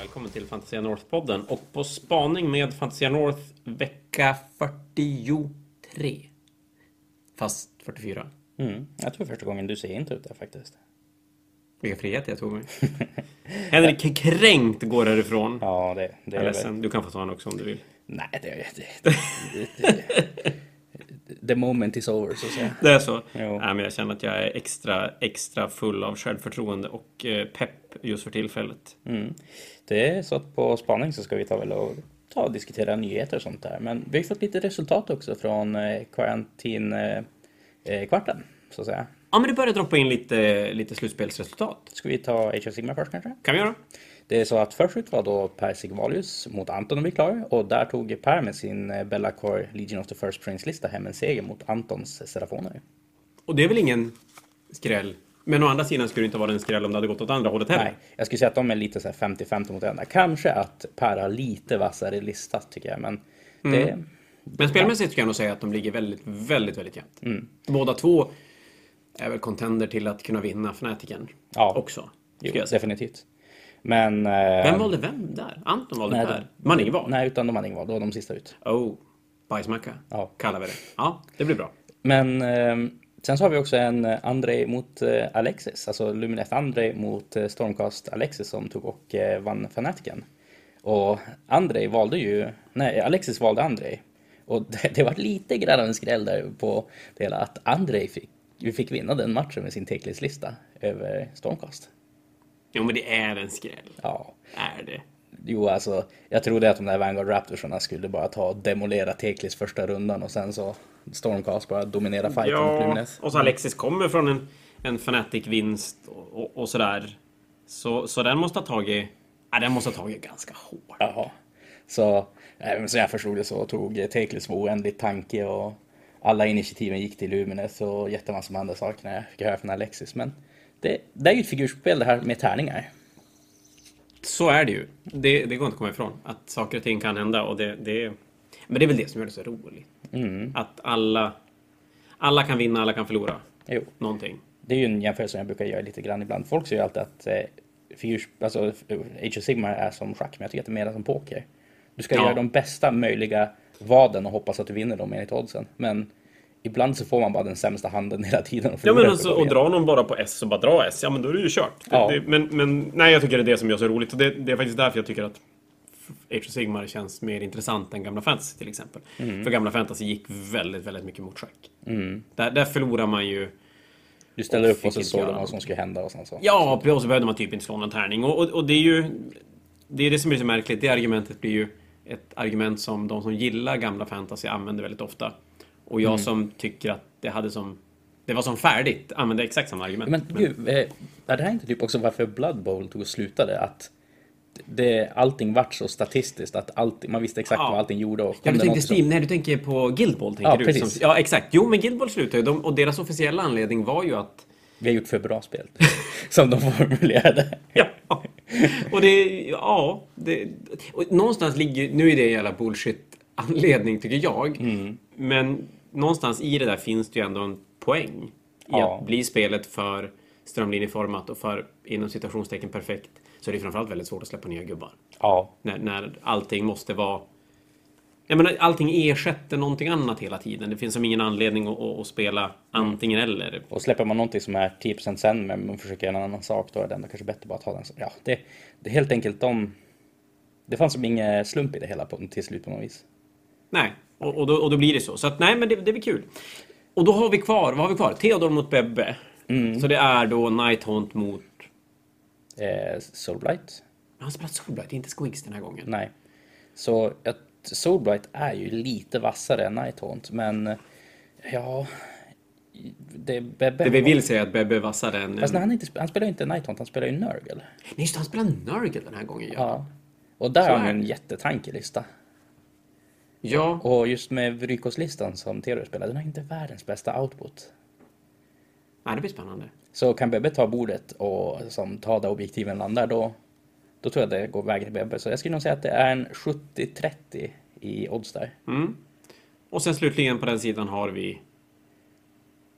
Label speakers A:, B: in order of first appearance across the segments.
A: välkommen till Fantasia North-podden. Och på spaning med Fantasia North vecka 43. Fast 44.
B: Mm. Jag tror första gången du ser inte ut där faktiskt.
A: Vilka friheter jag tog mig. Henrik kränkt går härifrån.
B: Ja, det, det
A: Jag
B: är väl...
A: ledsen. Du kan få ta den också om du vill.
B: Nej, det är det, det, det, The moment is over, så att säga.
A: Det är så?
B: Jo.
A: Nej, men jag känner att jag är extra, extra full av självförtroende och eh, pepp just för tillfället.
B: Mm. Det är så att på spaning så ska vi ta väl och ta och diskutera nyheter och sånt där. Men vi har fått lite resultat också från eh, karantänkvarten, eh, kvarten, så att säga.
A: Ja, men det börjar droppa in lite, lite slutspelsresultat.
B: Ska vi ta Age of Sigmar först kanske?
A: Kan vi göra?
B: Det är så att först var då Per Sigvalius mot Anton och klar och där tog Per med sin eh, Bellacore Legion of the First Prince-lista hem en seger mot Antons Serafoner.
A: Och det är väl ingen skräll. Men å andra sidan skulle det inte vara en skräll om det hade gått åt andra hållet heller.
B: Nej, jag skulle säga att de är lite så här 50-50 mot varandra. Kanske att Per har lite vassare lista tycker jag, men det...
A: Men spelmässigt kan jag nog säga att de ligger väldigt, väldigt, väldigt jämnt.
B: Mm.
A: Båda två är väl contender till att kunna vinna Fnaticen
B: Ja.
A: också.
B: Jo,
A: säga.
B: definitivt. Men... eh,
A: Vem valde vem där? Anton valde
B: nej,
A: Per? Manning var?
B: Nej, utan de ingen val. Då var de sista ut.
A: Oh, bajsmacka.
B: Ja.
A: Kallar vi det. Ja, det blir bra.
B: Men eh, sen så har vi också en eh, Andrei mot eh, Alexis, alltså Luminet Andrei mot eh, Stormcast Alexis som tog och eh, vann Fanatiken. Och Andrei valde ju, nej Alexis valde Andrei. Och det, det var lite grann en skräll där på det hela att Andrei fick, fick vinna den matchen med sin teklista över Stormcast.
A: Jo, men det är en skräll.
B: Ja,
A: Är det?
B: jo alltså jag trodde att de där Vanguard Raptorsarna skulle bara ta och demolera Teklis första rundan och sen så Stormcast bara dominera fighten mot
A: Ja,
B: Lumines.
A: och så Alexis kommer från en, en Fnatic-vinst och, och, och sådär. Så, så den måste ha tagit... Ja, den måste ha tagit ganska hårt.
B: Jaha. Så, så jag förstod det så tog Teklis oändlig tanke och alla initiativen gick till Lumines och jättemassor med andra saker när jag fick höra från Alexis. Men det, det är ju ett figurspel det här med tärningar.
A: Så är det ju. Det, det går inte att komma ifrån. Att saker och ting kan hända och det, det... Men det är väl det som gör det så roligt.
B: Mm.
A: Att alla... Alla kan vinna, alla kan förlora.
B: Jo,
A: Någonting.
B: det är ju en jämförelse som jag brukar göra lite grann ibland. Folk säger ju alltid att eh, figurs, alltså, Age of Sigmar är som schack, men jag tycker att det är mer som poker. Du ska
A: Ja.
B: göra de bästa möjliga vaden och hoppas att du vinner dem enligt oddsen. Men ibland så får man bara den sämsta handen hela tiden. Och
A: Ja men alltså, och
B: igen.
A: dra någon bara på S och bara dra S, ja men då är det ju kört.
B: Ja.
A: det, men, men nej, jag tycker det är det som gör så roligt. Och det, det är faktiskt därför jag tycker att Age of Sigmar känns mer intressant än gamla fantasy till exempel.
B: Mm.
A: För gamla fantasy gick väldigt, väldigt mycket mot schack. Där, där förlorar man ju...
B: Du ställer upp och så såg de vad som skulle hända och sen så.
A: Ja, och så behövde man typ inte slå någon tärning. Och, och, och det är ju... Det är det som blir så märkligt. Det argumentet blir ju ett argument som de som gillar gamla fantasy använder väldigt ofta. Och
B: Mm.
A: jag som tycker att det hade som... Det var som färdigt, använde exakt samma argument.
B: Men gud, eh, är det här inte typ också varför Blood Bowl tog och slutade? Att det, allting vart så statistiskt att allting, man visste exakt
A: Ja.
B: vad allting gjorde. Och
A: Ja, du tänkte
B: något som-
A: Steam. Nej, du tänker på Guild Ball, tänker
B: Ja,
A: du.
B: precis.
A: Som, ja, exakt. Jo, men Guild Ball slutade ju. De, och deras officiella anledning var ju att...
B: Vi har gjort för bra spel. som de formulerade.
A: Ja. Och det... Ja. Det, och någonstans ligger... Nu är det en jävla bullshit-anledning, tycker jag.
B: Mm.
A: Men någonstans i det där finns det ju ändå en poäng. I
B: Ja.
A: att bli spelet för strömlinjeformat och för, inom citationstecken, perfekt. Så är det framförallt väldigt svårt att släppa nya gubbar.
B: Ja,
A: När, när allting måste vara... Jag menar, allting ersätter någonting annat hela tiden. Det finns som ingen anledning att, att, att spela antingen eller.
B: och släpper man någonting som är 10% sen men man försöker göra en annan sak då är det ändå kanske bättre bara att ha den. som- Ja, det, det är helt enkelt de... Det fanns som ingen slump i det hela på, till slut på något vis.
A: Nej, och, och, då, och då blir det så. Så att, nej, men det, det blir kul. Och då har vi kvar, vad har vi kvar? Theodor mot Bebbe. Så det är då Nighthaunt mot...
B: Eh, Soulblight?
A: Han har spelat Soulblight, inte Squigs den här gången.
B: Nej. Så Soulblight är ju lite vassare än Nighthaunt, men ja... Det, Bebbe,
A: Det vi vill säga att Bebbe är vassare än...
B: Fast nej, han, inte, han spelar ju inte Nighthaunt, han spelar ju Nurgle.
A: Nej, just han spelar Nurgle den här gången. Ja.
B: Ja. Och där har han
A: är
B: en
A: det. Ja.
B: Och just med Vrykos-listan som Theodor spelar, den har inte världens bästa output.
A: Nej, det blir spännande.
B: Så kan Bebbe ta bordet och som ta där objektiven landar, då, då tror jag det går vägen till Bebbe. Så jag skulle nog säga att det är en 70-30 i odds där.
A: Och sen slutligen på den sidan har vi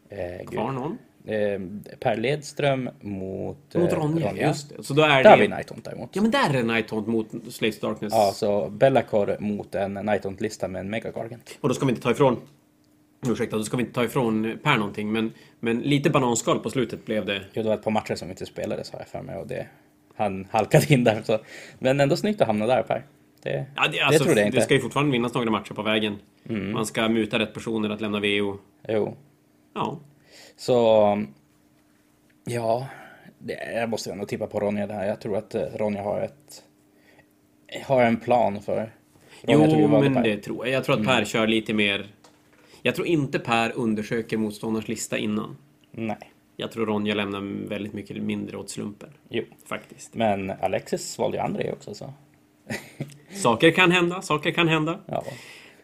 B: Eh, gud.
A: kvar någon.
B: Eh, per Ledström mot,
A: Mot
B: eh,
A: Ronja, just det. Så då är
B: Där
A: det...
B: har vi Nighthaunt däremot.
A: Ja men där är det Nighthaunt mot Slaves Darkness.
B: Ja, så Bellacore mot en Nighthaunt-lista med en Mega Gargant.
A: Och då ska vi inte ta ifrån... Ursäkta, då ska vi inte ta ifrån Per någonting. Men, men lite bananskal på slutet blev det.
B: Jo, det var ett par matcher som inte spelades har jag för mig och det, han halkade in där. Så. Men ändå snyggt att hamna där Per. Det,
A: Ja, det,
B: det
A: alltså,
B: trodde jag inte. Mm.
A: det ska ju fortfarande vinnas några matcher på vägen. Man ska muta rätt personer att lämna VO.
B: Jo.
A: Ja.
B: Så... Ja, det, jag måste ändå tippa på Ronja där. Jag tror att eh, Ronja har ett... Har en plan för... Ronja
A: Jo, men
B: Per.
A: det tror jag. Jag tror att Per kör lite mer... Jag tror inte Per undersöker motståndarens lista innan.
B: Nej.
A: Jag tror Ronja lämnar väldigt mycket mindre åt slumpen.
B: Jo.
A: Faktiskt.
B: Men Alexis valde ju André också så...
A: Saker kan hända, saker kan hända.
B: Ja.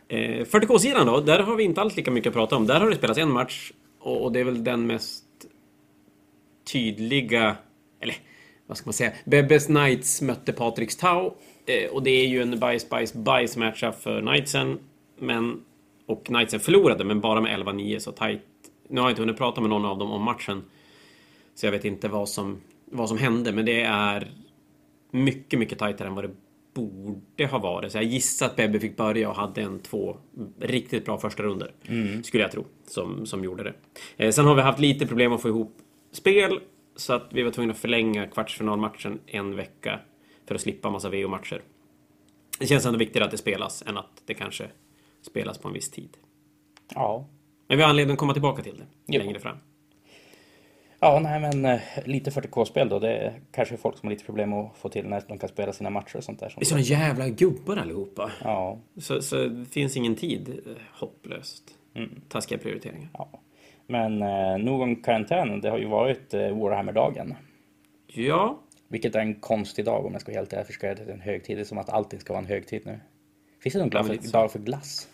A: Eh, 40K-sidan då, där har vi inte alls lika mycket att prata om. Där har det spelats en match och och det är väl den mest tydliga, eller vad ska man säga? Bebbes Knights mötte Patricks Tau eh, och det är ju en bajs, bajs, bajs matchup för Knightsen. Men, och Knightsen förlorade, men bara med 11-9 så tight. Nu har jag inte hunnit prata med någon av dem om matchen. Så jag vet inte vad som, vad som hände, men det är mycket, mycket tajtare än vad det borde ha varit. Så jag gissar att Bebbe fick börja och hade en två riktigt bra första runder Skulle jag tro, som, som gjorde det. Eh, sen har vi haft lite problem att få ihop spel. Så att vi var tvungna att förlänga kvartsfinalmatchen en vecka för att slippa massa VO-matcher. Det känns ändå viktigare att det spelas än att det kanske spelas på en viss tid.
B: Ja.
A: Men vi har anledning att komma tillbaka till det
B: Jo.
A: längre fram.
B: Ja, nej men eh, lite 40K-spel då. Det är kanske folk som har lite problem att få till när de kan spela sina matcher och sånt där. Som
A: Det är såna jävla gubbar allihopa.
B: Ja,
A: Så, så det finns ingen tid. Eh, Hopplöst. Taskiga prioriteringar.
B: ja. Men eh, nog om karantän. Det har ju varit eh, Warhammer-dagen.
A: Ja,
B: Vilket är en konstig dag om jag ska vara helt ärlig. För ska jag- det är en högtid. Det är som att allting ska vara en högtid nu. Finns det någon
A: Ja,
B: dag
A: men
B: för,
A: lite
B: dag för glass?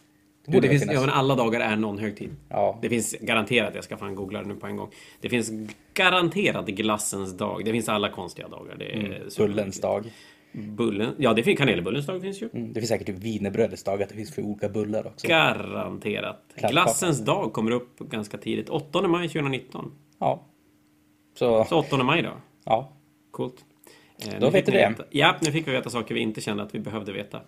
B: Det borde finnas.
A: ja, men alla dagar är någon högtid.
B: Ja.
A: Det finns garanterat, jag ska fan googla det nu på en gång. Det finns garanterat glassens dag. Det finns alla konstiga dagar. Det
B: Mm, Bullens dag.
A: Bullen, ja, det finns kanelbullens dag finns ju.
B: Mm, det finns säkert typ wienerbrödets dag. Att det finns för olika bullar också.
A: Garanterat.
B: Klappkaka.
A: Glassens dag kommer upp ganska tidigt. 8 maj 2019.
B: Ja. Så,
A: Så 8 maj då.
B: ja.
A: Coolt. Eh,
B: Då
A: nu
B: vet
A: fick
B: du det.
A: Veta. Ja, nu fick vi veta saker vi inte kände att vi behövde veta.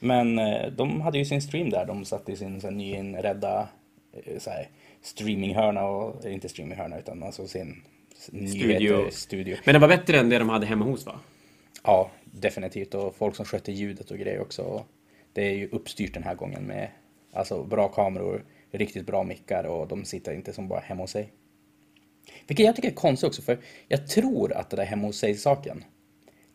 B: Men eh, de hade ju sin stream där. De satte i sin så här, nyinredda eh, så här, streaminghörna. Och, inte streaminghörna utan alltså sin nyheter, studio.
A: Men det var bättre än det de hade hemma hos va?
B: Ja, definitivt. Och folk som skötte ljudet och grejer också. Det är ju uppstyrt den här gången med alltså, bra kameror, riktigt bra mickar och de sitter inte som bara hemma hos sig. Vilket jag tycker är konstigt också, för jag tror att det där hemma hos sig-saken,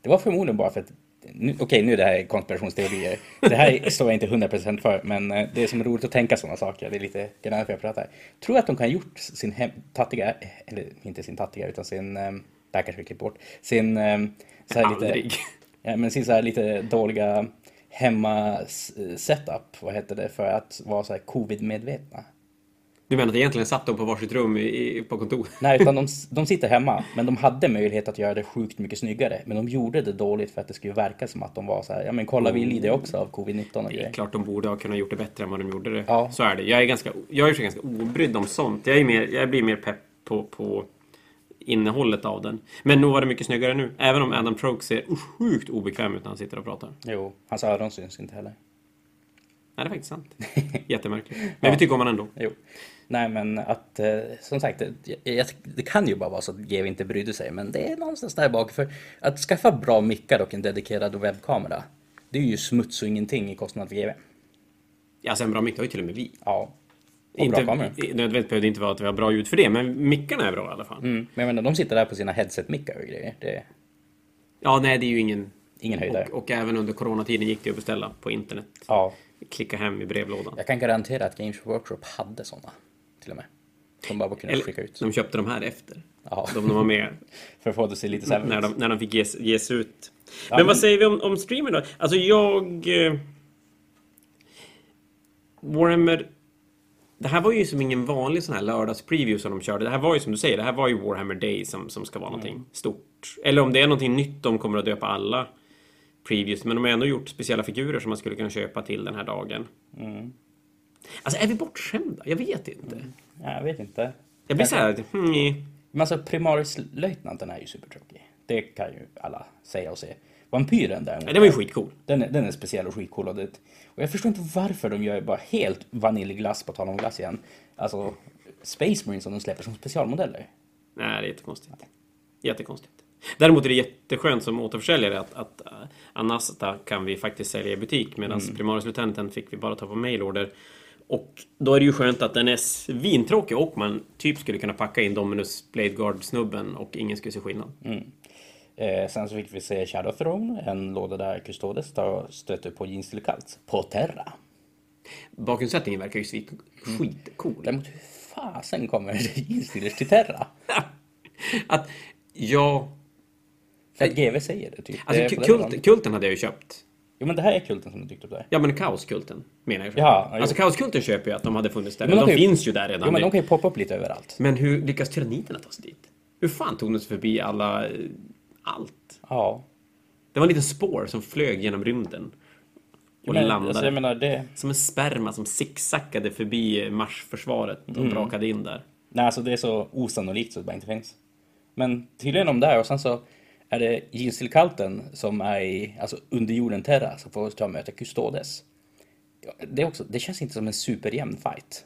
B: det var förmodligen bara för att nu- Okej, nu är det här konspirationsteorier. Det här står jag inte 100% för, men eh, det är som roligt att tänka sådana saker. Det är lite grann därför jag pratar. Tror att de kan ha gjort sin hem, tattiga, eller inte sin tattiga, utan sin, det här kanske vi klipper bort, sin eh, så här lite,
A: Aldrig.
B: Ja, men sin så här lite dåliga hemma-setup, vad heter det, för att vara så här covid-medvetna.
A: Du menar att egentligen satt de på varsitt rum i, på kontor?
B: Nej, utan de, de sitter hemma, men de hade möjlighet att göra det sjukt mycket snyggare. Men de gjorde det dåligt för att det skulle verka som att de var så här, ja men kolla vi lider också av covid-19 och
A: Det är
B: grejer.
A: klart de borde ha kunnat gjort det bättre än vad de gjorde det.
B: Ja.
A: Så är det. Jag är, ganska, jag är ganska obrydd om sånt. Jag, är mer, jag blir mer pepp på, på innehållet av den. Men nog var det mycket snyggare nu. Även om Adam Troke ser sjukt obekväm ut när han sitter och pratar.
B: Jo, hans öron syns inte heller.
A: Nej, det är faktiskt sant. Jättemärkligt. Men vi tycker om honom ändå.
B: Jo. Nej, men att eh, som sagt, det, kan ju bara vara så att GW inte brydde sig, men det är någonstans där bak. För att skaffa bra mickar och en dedikerad webbkamera, det är ju smuts och ingenting i kostnad för GW.
A: Alltså en bra mick har ju till och med vi.
B: Ja. Och
A: Inte,
B: bra
A: nödvändigtvis behöver det inte vara att vi har bra ljud för det, men mickarna är bra i alla fall.
B: Mm. Men jag menar, de sitter där på sina headset-mickar och grejer. Det
A: Ja, nej, det är ju ingen...
B: ingen höjdare.
A: Och, och även under coronatiden gick det att beställa på internet.
B: Ja,
A: Klicka hem i brevlådan.
B: jag kan garantera att Games Workshop hade sådana till och med. Som bara kunde
A: Eller,
B: skicka ut.
A: de köpte de här efter.
B: Ja.
A: De, de var med
B: För att få det att se lite sämre
A: när de, när de fick ges, ges ut.
B: Ja,
A: men vad säger vi om, om streamen då? Alltså jag... Eh, Warhammer... Det här var ju som ingen vanlig sån här lördagspreview som de körde. Det här var ju som du säger, det här var ju Warhammer Day som, som ska vara
B: Mm.
A: någonting stort. Eller om det är någonting nytt de kommer att döpa alla previews. Men de har ändå gjort speciella figurer som man skulle kunna köpa till den här dagen.
B: Mm.
A: Alltså är vi bortskämda? Jag vet inte.
B: Ja, jag vet inte.
A: Jag blir såhär, hmm,
B: Men alltså primarislöjtnanten är ju supertråkig. Det kan ju alla säga och se. Vampyren däremot.
A: det var ju skitcool.
B: Den är, den är speciell och skitcool. Och, det, och jag förstår inte varför de gör bara helt vaniljglass, på tal om glass igen. Alltså Space Marines som de släpper som specialmodeller.
A: Nej, det är jättekonstigt. Jättekonstigt. Däremot är det jätteskönt som återförsäljare att, att uh, Anasta kan vi faktiskt sälja i butik medan mm. Primaris Lieutenanten fick vi bara ta på mailorder. Och då är det ju skönt att den är svintråkig och man typ skulle kunna packa in Dominus Blade Guard-snubben och ingen skulle se skillnad.
B: Mm. Eh, sen så fick vi se Shadow Throne, en låda där Custodes stöter på Jeans Cult på Terra.
A: Bakgrundssättningen verkar ju skit,
B: Mm.
A: skitcool.
B: Däremot hur fasen kommer Jeans till Terra?
A: att, ja...
B: För att GV säger det typ.
A: Alltså,
B: det
A: kult, kulten hade jag ju köpt.
B: Jo men det här är kulten som du tyckte upp där.
A: Ja, men kaoskulten menar jag.
B: Ja, jo.
A: alltså kaoskulten köper jag att de hade funnits där.
B: Men
A: de
B: de ju-
A: finns ju där redan.
B: Jo men
A: nu.
B: de kan ju poppa upp lite överallt.
A: Men hur lyckas tyranniterna ta sig dit? Hur fan tog de sig förbi alla... eh, Allt?
B: Ja.
A: Det var en liten spår som flög genom rymden. Och
B: Men,
A: landade.
B: alltså, jag menar det...
A: Som en sperma som zigzackade förbi Marsförsvaret och
B: Mm.
A: brakade in där.
B: Nej alltså det är så osannolikt så det bara inte finns. Men tydligen om det här och sen så är det Culten som är i, alltså under jorden Terra som får ta möta Custodes. Det, också, det känns inte som en superjämn fight.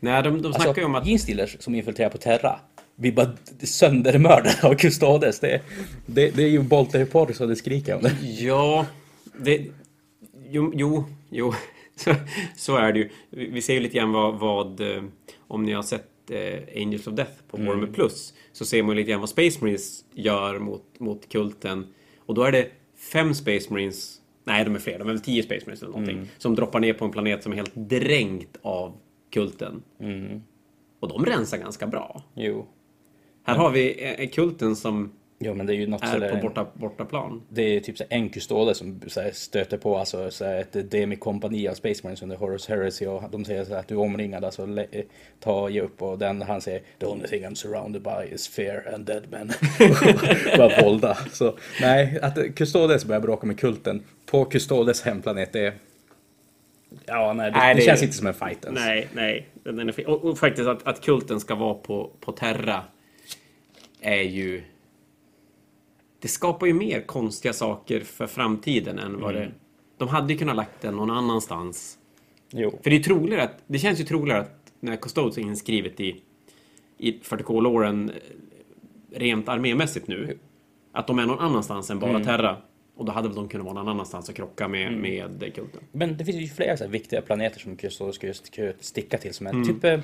A: Nej, de, de snackar
B: Alltså,
A: ju om att...
B: Jeans som infiltrerar på Terra blir bara söndermördade av Custodes. Det, det, det är ju Bolter så det skriker om det.
A: Ja, det... Jo, jo, jo. Så, så är det ju. Vi vi ser ju lite grann vad, vad eh, om ni har sett eh, Angels of Death på Warhammer Plus, så ser man lite grann vad Space Marines gör mot, mot kulten. Och då är det fem Space Marines, nej de är fler, de är väl tio Space Marines eller någonting, som droppar ner på en planet som är helt dränkt av kulten. Och de rensar ganska bra.
B: Jo.
A: Här har vi eh, kulten som
B: Jo men det är ju något
A: är
B: sådär...
A: på borta, bortaplan.
B: Det är typ så här en kustode som så stöter på alltså, så ett demi-kompani av Space Marines under Horus Heresy och de säger så att du är omringad, alltså lä- ta ge upp och den han säger The only thing I'm surrounded by is fear and dead men. Bara vålda. Så nej, att Custodes börjar bråka med kulten på Custodes hemplanet det är... Ja, nej, det,
A: Nej,
B: det,
A: det-
B: känns inte som en fight ens.
A: Nej, nej. Den är. Och, och faktiskt att, att kulten ska vara på, på Terra är ju... Det skapar ju mer konstiga saker för framtiden än vad det... De hade ju kunnat lagt den någon annanstans.
B: Jo.
A: För det är troligare att... Det känns ju troligare att när Custodes är inskrivet i, i 40K-låren eh, rent armémässigt nu, att de är någon annanstans än bara Terra. Och då hade väl de kunnat vara någon annanstans och krocka med, med kulten.
B: Men det finns ju flera så viktiga planeter som Custodes ska sticka till som är
A: Mm.
B: typ... eh,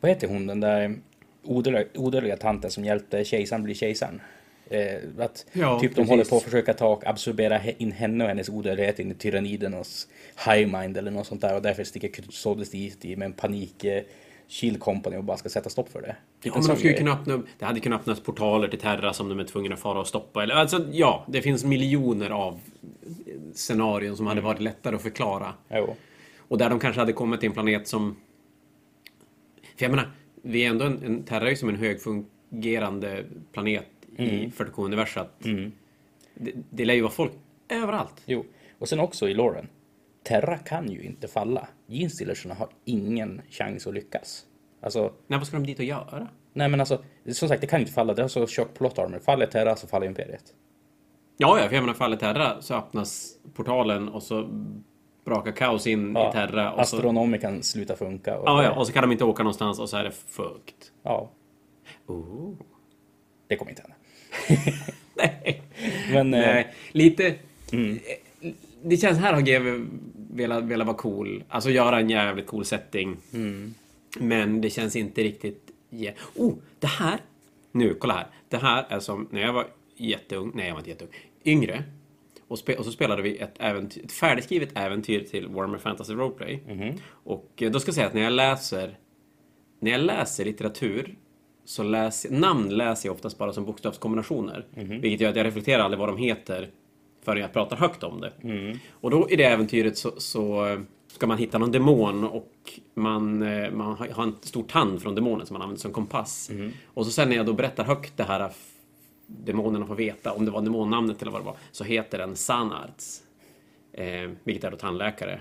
B: Vad heter hon, den där odödliga, odödliga tanten som hjälpte kejsaren bli kejsaren? Eh, att
A: Ja,
B: typ de
A: precis.
B: håller på att försöka ta och absorbera in henne och hennes odödlighet in i tyrannidernas high mind eller något sånt där och därför sticker Custodes dit i med en panik eh, Shield Company och bara ska sätta stopp för det. Typ
A: Ja,
B: en
A: men de skulle kunna öppna det hade kunnat öppnas portaler till Terra som de är tvungna att fara och stoppa. Eller, alltså, ja, det finns miljoner av scenarion som hade varit lättare att förklara.
B: Jo.
A: Och där de kanske hade kommit till en planet som... För jag menar, vi är ändå en, en Terra är ju som en högfungerande planet i 40K-universat. Det, det lär ju vara folk överallt.
B: jo. Och sen också i Loren. Terra kan ju inte falla. Genstealersarna har ingen chans att lyckas. Alltså,
A: Nej, vad ska de dit och göra?
B: nej men alltså, som sagt det kan inte falla. Det har så tjock plot armor. Faller Terra så faller Imperiet.
A: Ja, ja, för jag menar, faller Terra så öppnas portalen och så brakar kaos in i Terra. Och så,
B: Astronomikan slutar funka. Och
A: ja, ja, och så kan de inte åka någonstans och så är det fukt.
B: ja,
A: Oh.
B: det kommer inte hända.
A: Nej.
B: Men eh,
A: Nej, lite... Det känns här har GW velat, velat vara cool. Alltså göra en jävligt cool setting. Men det känns inte riktigt... ge- Oh, det här! Nu, kolla här. Det här är som när jag var jätteung. Nej, jag var inte jätteung. Yngre. Och, spe, och så spelade vi ett, äventyr, ett färdigskrivet äventyr till Warhammer Fantasy Roleplay. Och eh, då ska jag säga att när jag läser när jag läser litteratur så läser namn läser jag oftast bara som bokstavskombinationer. Vilket gör att jag reflekterar aldrig vad de heter förrän jag pratar högt om det. Och då i det äventyret så, så eh, ska man hitta någon demon och man, eh, man har en stor tand från demonen som man använder som kompass. Och så sen när jag då berättar högt det här f- demonerna får veta, om det var demonnamnet eller vad det var, så heter den Sanarts. Eh, vilket är då tandläkare.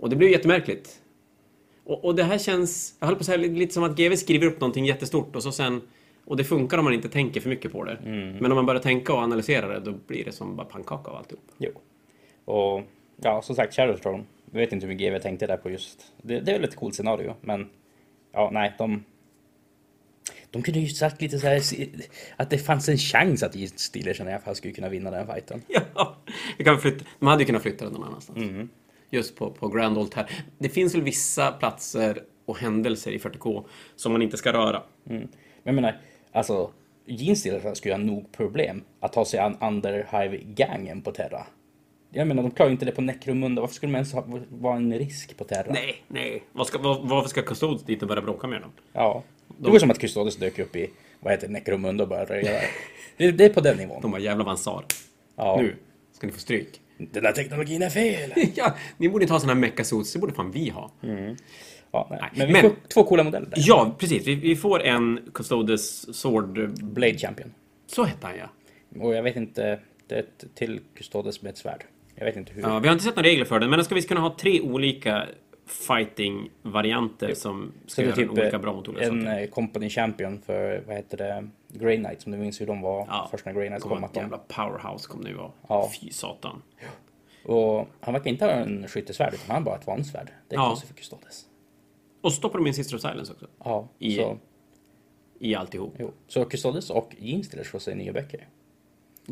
A: Och det blev jättemärkligt. Och, och det här känns, jag höll på att säga lite som att GV skriver upp någonting jättestort och så sen och det funkar om man inte tänker för mycket på det. Men om man börjar tänka och analysera det, då blir det som bara pannkaka av alltihop.
B: Jo. Och ja, som sagt, Shadowstone. Jag vet inte hur mycket GW tänkte där på just... Det, det är väl ett coolt scenario, men... Ja, nej, de... De kunde ju sagt lite så här att det fanns en chans att Steelers i alla fall skulle kunna vinna den fighten.
A: Ja, vi kan flytta. De hade ju kunnat flytta den någon annanstans. Just på, på Grand Old här. Det finns väl vissa platser och händelser i 40K som man inte ska röra.
B: Mm. Men jag menar, alltså... Gene Steelers skulle ha nog problem att ta sig an Underhive-gangen på Terra. Jag menar, de klarar ju inte det på Necromunda. Varför skulle de ens ha, vara en risk på Terra?
A: Nej, nej. Vad ska, vad, varför ska Custodes dit och börja bråka med dem?
B: Ja. Det var som att Custodes dök upp i, vad heter Necromunda och började röja. Det, det är på den nivån.
A: De bara jävla vansar.
B: Ja.
A: Nu ska ni få stryk.
B: Den där teknologin är fel!
A: ja, ni borde inte ha såna här mecha-suits. Det borde fan vi ha.
B: Ja, nej. Men vi
A: men-
B: får två coola modeller där.
A: Ja, precis. Vi, vi får en Custodes Sword...
B: Blade Champion.
A: Så hette han ja.
B: Och jag vet inte, det är ett till Custodes med ett svärd. Jag vet inte hur.
A: ja. Vi har inte sett några regler för den, men ska vi kunna ha tre olika fighting-varianter som
B: Så
A: ska göra
B: typ
A: olika
B: eh,
A: bra mot olika
B: en
A: saker?
B: eh, Company Champion för, vad heter det, Grey Knight, som du minns hur de var
A: Ja.
B: först när Grey Knights
A: De
B: kom. Att de,
A: jävla powerhouse kommer ju vara.
B: Ja.
A: Fy satan.
B: och han verkar inte ha en skyttesvärd, utan han har bara ett vanligt svärd. Det är
A: Ja.
B: konstigt för Custodes.
A: Och så stoppar de in Sister of Silence också.
B: Ja,
A: I-
B: så,
A: I alltihop.
B: jo. så Custodes och Gene Stealers får sig nya böcker.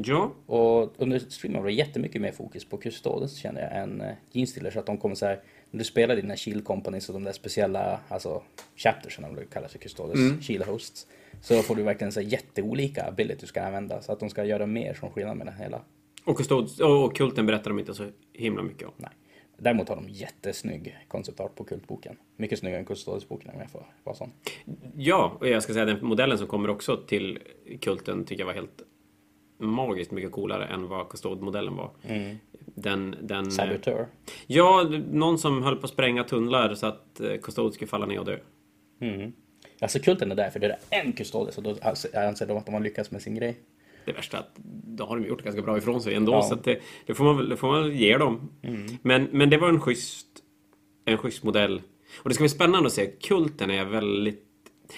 A: Ja.
B: Och under streamen var det jättemycket mer fokus på Custodes känner jag än Gene Stealers. Att de kommer så här, när du spelar dina Shield Companies och de där speciella, alltså chaptersen om det kallas för Custodes,
A: Mm.
B: Shield Hosts. Så får du verkligen så här jätteolika ability du ska använda. Så att de ska göra mer som skillnad med det hela.
A: Och, Custodes, och Kulten berättar de inte så himla mycket om.
B: Nej. Däremot har de jättesnygg konceptart på Kultboken. Mycket snyggare än Custodes-boken om jag får vara sån.
A: Ja, och jag ska säga den modellen som kommer också till Kulten tycker jag var helt magiskt mycket coolare än vad Custode-modellen var. Den, den, eh,
B: Saboteur.
A: ja, någon som höll på att spränga tunnlar så att eh, Custode skulle falla ner och dö.
B: Mm. Alltså Kulten är där för det är en Custodes och då anser de att de har lyckats med sin grej.
A: Det värsta är att då har de gjort ganska bra ifrån sig ändå,
B: Ja.
A: så det, det, får man, det får man ge dem. Men, men det var en schysst, en schysst modell. Och det ska bli spännande att se. Kulten är väldigt...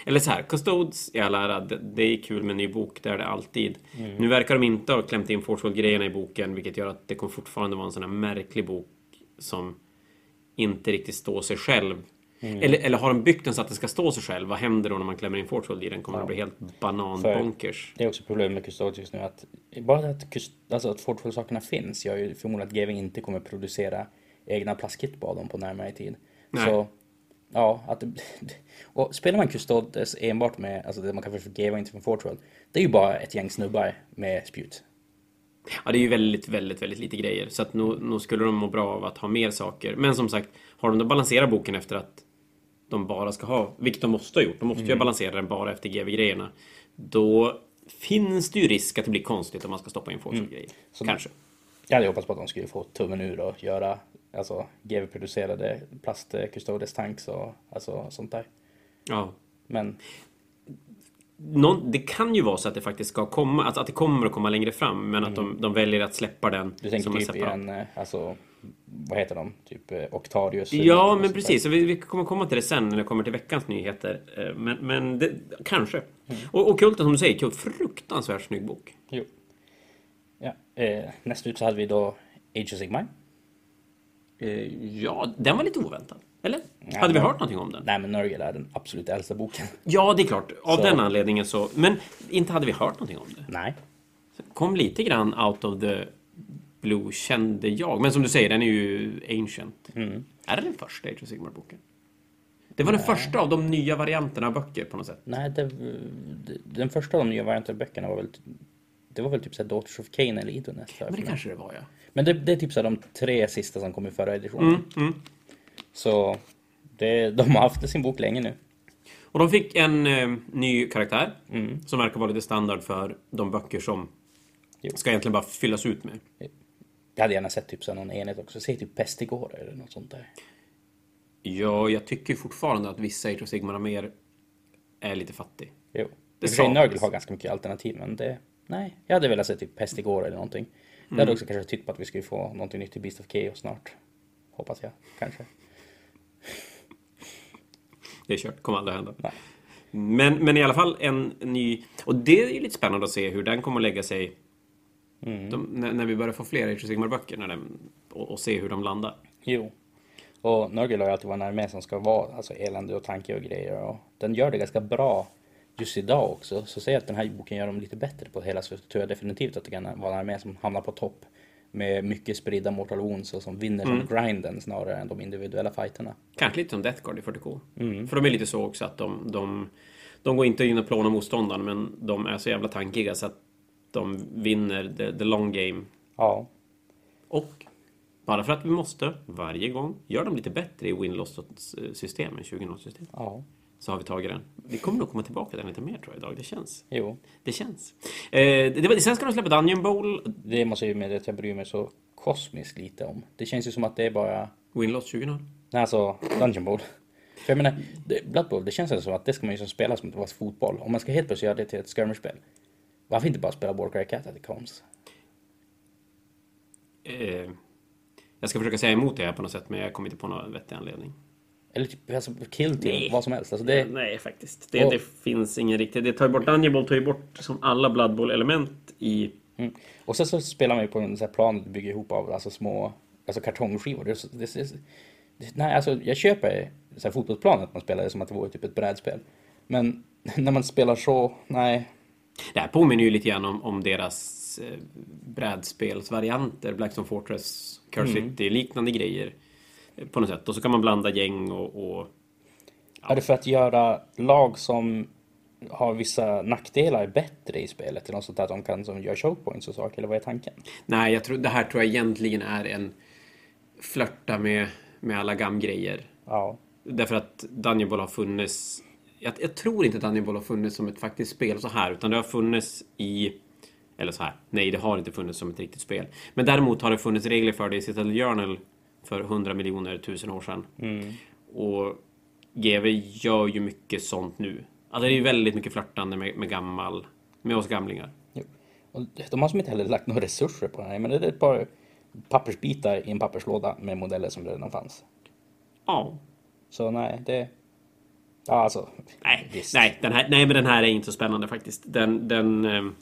A: Eller så här, Custodes i all ära, det, det är kul med en ny bok, det är det alltid. Nu verkar de inte ha klämt in Forceful-grejerna i boken, vilket gör att det kommer fortfarande vara en sån här märklig bok som inte riktigt står sig själv. Eller, eller har de byggt den så att den ska stå sig själv? Vad händer då när man klämmer in Forceful i den? Kommer det bli helt bananbonkers?
B: Det är också problemet med Custodes just nu att bara att, alltså att Fortful-sakerna finns gör ju förmodligen att GW inte kommer producera egna dem på närmare tid.
A: Nej.
B: Så ja, att och spelar man Custodes enbart med, alltså det man kan få för GW inte från Fortful, det är ju bara ett gäng snubbar med spjut.
A: Ja, det är ju väldigt, väldigt, väldigt lite grejer. Så att nog, nog skulle de må bra av att ha mer saker. Men som sagt, har de då balanserat boken efter att de bara ska ha, vilket de måste ha gjort, de måste ju balansera den bara efter GV-grejerna. Då finns det ju risk att det blir konstigt om man ska stoppa in Forza-grejer. Kanske.
B: Jag hade hoppats på att de skulle få tummen ur och göra alltså GW-producerade plast Custodes tanks och alltså sånt där.
A: Ja.
B: Men
A: Någon, det kan ju vara så att det faktiskt ska komma, alltså att det kommer att komma längre fram, men att de, de väljer att släppa den
B: du tänker
A: som
B: typ i en, eh, alltså vad heter de? Typ eh, Octarius?
A: Ja, men precis. Så vi, vi kommer komma till det sen när det kommer till veckans nyheter. Eh, Men, men det, kanske.
B: Mm.
A: Och, och Kulten, som du säger, Kult, fruktansvärt snygg bok.
B: Jo. Ja, eh, näst ut så hade vi då Age of Sigmar.
A: Eh, ja, den var lite oväntad. Eller? Hade vi hört någonting om den?
B: Nej men Nurgle är den absolut äldsta boken.
A: Ja, det är klart. Av
B: Så-
A: den anledningen så. Men inte hade vi hört någonting om det.
B: Nej.
A: Kom lite grann out of the blue, kände jag. Men som du säger, den är ju ancient.
B: Mm.
A: Är det den första Age of Sigmar-boken? Det var den första av de nya varianterna av böcker på något sätt.
B: Nej, det, den första av de nya varianterböckerna var väl det var väl typ såhär Daughters of Cain eller Iduneth. för
A: Men det kanske det var, ja.
B: Men det, det är typ såhär de tre sista som kom i förra editionen.
A: Mm,
B: Så det, de har haft sin bok länge nu.
A: Och de fick en eh, ny karaktär
B: Mm.
A: som verkar vara lite standard för de böcker som
B: Jo.
A: ska egentligen bara fyllas ut med.
B: Jag hade gärna sett typ så någon enhet också. Säg typ Pestigore eller något sånt där.
A: Ja, jag tycker fortfarande att vissa Age of Sigmar mer är lite fattig.
B: Jo.
A: Det
B: I och för sig. Nurgle har ganska mycket alternativ men det... Nej, jag hade velat se typ Pestigore eller någonting. Jag
A: Mm.
B: hade också kanske tytt på att vi skulle få någonting nytt i Beast of Chaos snart. Hoppas jag, kanske.
A: det är kört. Kommer aldrig hända.
B: Nej.
A: Men, men i alla fall en ny... Och det är ju lite spännande att se hur den kommer att lägga sig de, när, när vi börjar få fler Age när den- och, och se hur de landar.
B: Jo. Och Nurgle har ju alltid varit en armé som ska vara alltså, elände och tanke och grejer. Och den gör det ganska bra just idag också. Så säg att den här boken gör dem lite bättre på det hela så tror jag definitivt att det kan vara en armé som hamnar på topp. Med mycket spridda Mortal Wounds och som vinner
A: Mm.
B: som grinden snarare än de individuella fighterna.
A: Kanske lite som Death Guard i 40K. För de är lite så också att de, de, de går inte in och plånar motståndaren men de är så jävla tankiga så att de vinner the, the long game.
B: Ja,
A: Och bara för att vi måste varje gång gör de lite bättre i win-loss-systemen, 20-0-system.
B: ja,
A: Så har vi tagit den. Vi kommer nog komma tillbaka till den lite mer tror jag idag. Det känns.
B: jo.
A: Det känns. Eh, det var, sen ska de släppa Dungeon Bowl.
B: Det måste jag ju med att jag bryr mig så kosmiskt lite om. Det känns ju som att det är bara
A: Win-loss 20-0.
B: Nej, alltså Dungeon Bowl. För jag menar, det- Blood Bowl, det känns som att det ska man ju som spela som att det var fotboll. Om man ska helt plötsligt göra det till ett skirmish-spel. Varför inte bara spela Warcry Catacombs?
A: Eh, jag ska försöka säga emot det här på något sätt men jag kommer inte på någon vettig anledning.
B: Eller typ alltså, Kill Team,
A: Nej.
B: vad som helst. Alltså det,
A: Nej, faktiskt. Det,
B: Och-
A: det finns ingen riktig... Det tar bort Dungeon Bowl, tar ju bort som alla Blood Bowl-element i...
B: mm. Och sen så spelar man ju på en sån här plan du bygger ihop av alltså små alltså kartongskivor. Det, det, det, det, nej, alltså jag köper så här fotbollsplanen att man spelar det som att det vore typ ett brädspel. Men när man spelar så, nej.
A: Det här påminner ju lite grann om, om deras eh, brädspelsvarianter. Blackstone Fortress, Curse City, liknande grejer. På något sätt. Och så kan man blanda gäng och... och
B: Är det för att göra lag som har vissa nackdelar bättre i spelet? Eller något sånt där att de kan som gör choke points och saker? Eller vad är tanken?
A: nej, jag tror, det här tror jag egentligen är en flörta med, med alla GAM-grejer.
B: Ja.
A: Därför att Dungeon Ball har funnits... Jag, jag tror inte Dungeon Ball har funnits som ett faktiskt spel så här, utan det har funnits i... Eller så här. Nej, det har inte funnits som ett riktigt spel. Men däremot har det funnits regler för det i Citadel Journal för 100 miljoner tusen år sedan. Och GW gör ju mycket sånt nu. Alltså det är ju väldigt mycket flörtande med, med gammal... Med oss gamlingar.
B: Jo. Och de har som inte heller lagt några resurser på det här. Men det är ett par pappersbitar i en papperslåda med modeller som redan fanns.
A: Ja.
B: Så nej, det... Ja, alltså.
A: Nej,
B: visst.
A: nej, den här, nej, men den här är inte så spännande faktiskt. Den, den, ehm,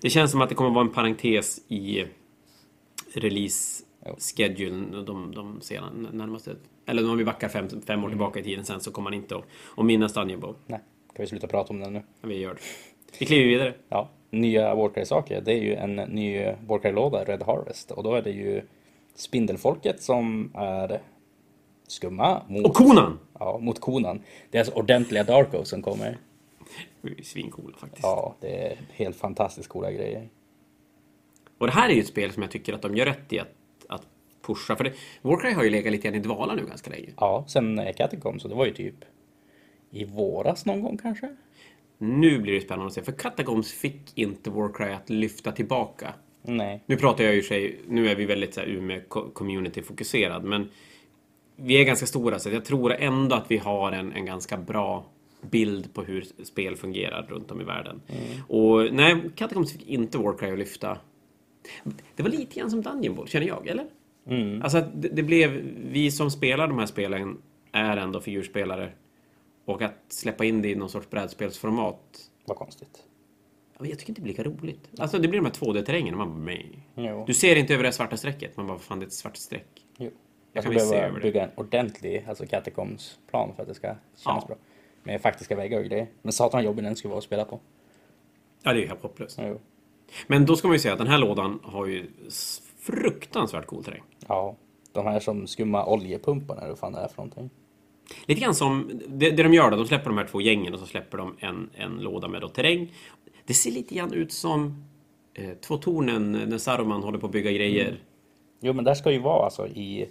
A: det känns som att det kommer vara en parentes i release schedule de, de sedan, närmaste... Eller om vi backar fem, fem år tillbaka i tiden sen så kommer man inte att, att minnas Dungeon Bowl.
B: Nej, kan vi sluta prata om det nu?
A: Vi gör det. Vi kliver vidare.
B: Ja, nya Warcry-saker. Det är ju en ny Warcry-låda, Red Harvest. Och då är det ju Spindelfolket som är skumma mot,
A: Och konan!
B: ja, mot konan. Det är alltså ordentliga Darkos som kommer.
A: Svincoola faktiskt.
B: Ja, det är helt fantastiskt coola grejer.
A: Och det här är ju ett spel som jag tycker att de gör rätt i att pusha. För det, Warcry har ju legat lite i dvala nu ganska länge.
B: Ja, sen Katten kom så det var ju typ i våras någon gång kanske?
A: Nu blir det spännande att se, för Catacombs fick inte Warcry att lyfta tillbaka.
B: Nej.
A: Nu pratar jag ju sig, nu är vi väldigt så här Umeå co- community-fokuserad, men vi är ganska stora så jag tror ändå att vi har en, en ganska bra bild på hur spel fungerar runt om i världen. Och nej, Catacombs fick inte Warcry att lyfta. Det var lite grann som Dungeon Ball, känner jag, eller? Alltså att det, det blev, vi som spelar de här spelen är ändå figurspelare. Och att släppa in det i någon sorts brädspelsformat
B: Vad konstigt.
A: Jag tycker inte det blir lika roligt. Alltså det blir de här 2D-terrängerna. Man bara. Du ser inte över det svarta strecket. Man bara, fan det är ett svart streck.
B: Jo.
A: Jag kan visst se
B: behöva
A: över det.
B: bygga en ordentlig alltså Catacombs-plan för att det ska kännas
A: Ja.
B: bra. Med faktiska väggar och grejer. Men satan jobbig den skulle vara att spela på.
A: Ja, det är ju helt hopplöst.
B: Jo.
A: Men då ska man ju säga att den här lådan har ju fruktansvärt cool terräng.
B: Ja, de här som skumma oljepumparna, eller vad fan det är för någonting.
A: Lite grann som, det, det de gör då, de släpper de här två gängen och så släpper de en, en låda med då terräng. Det ser lite grann ut som eh, två tornen när Saruman håller på att bygga grejer.
B: Jo, men där ska ju vara alltså i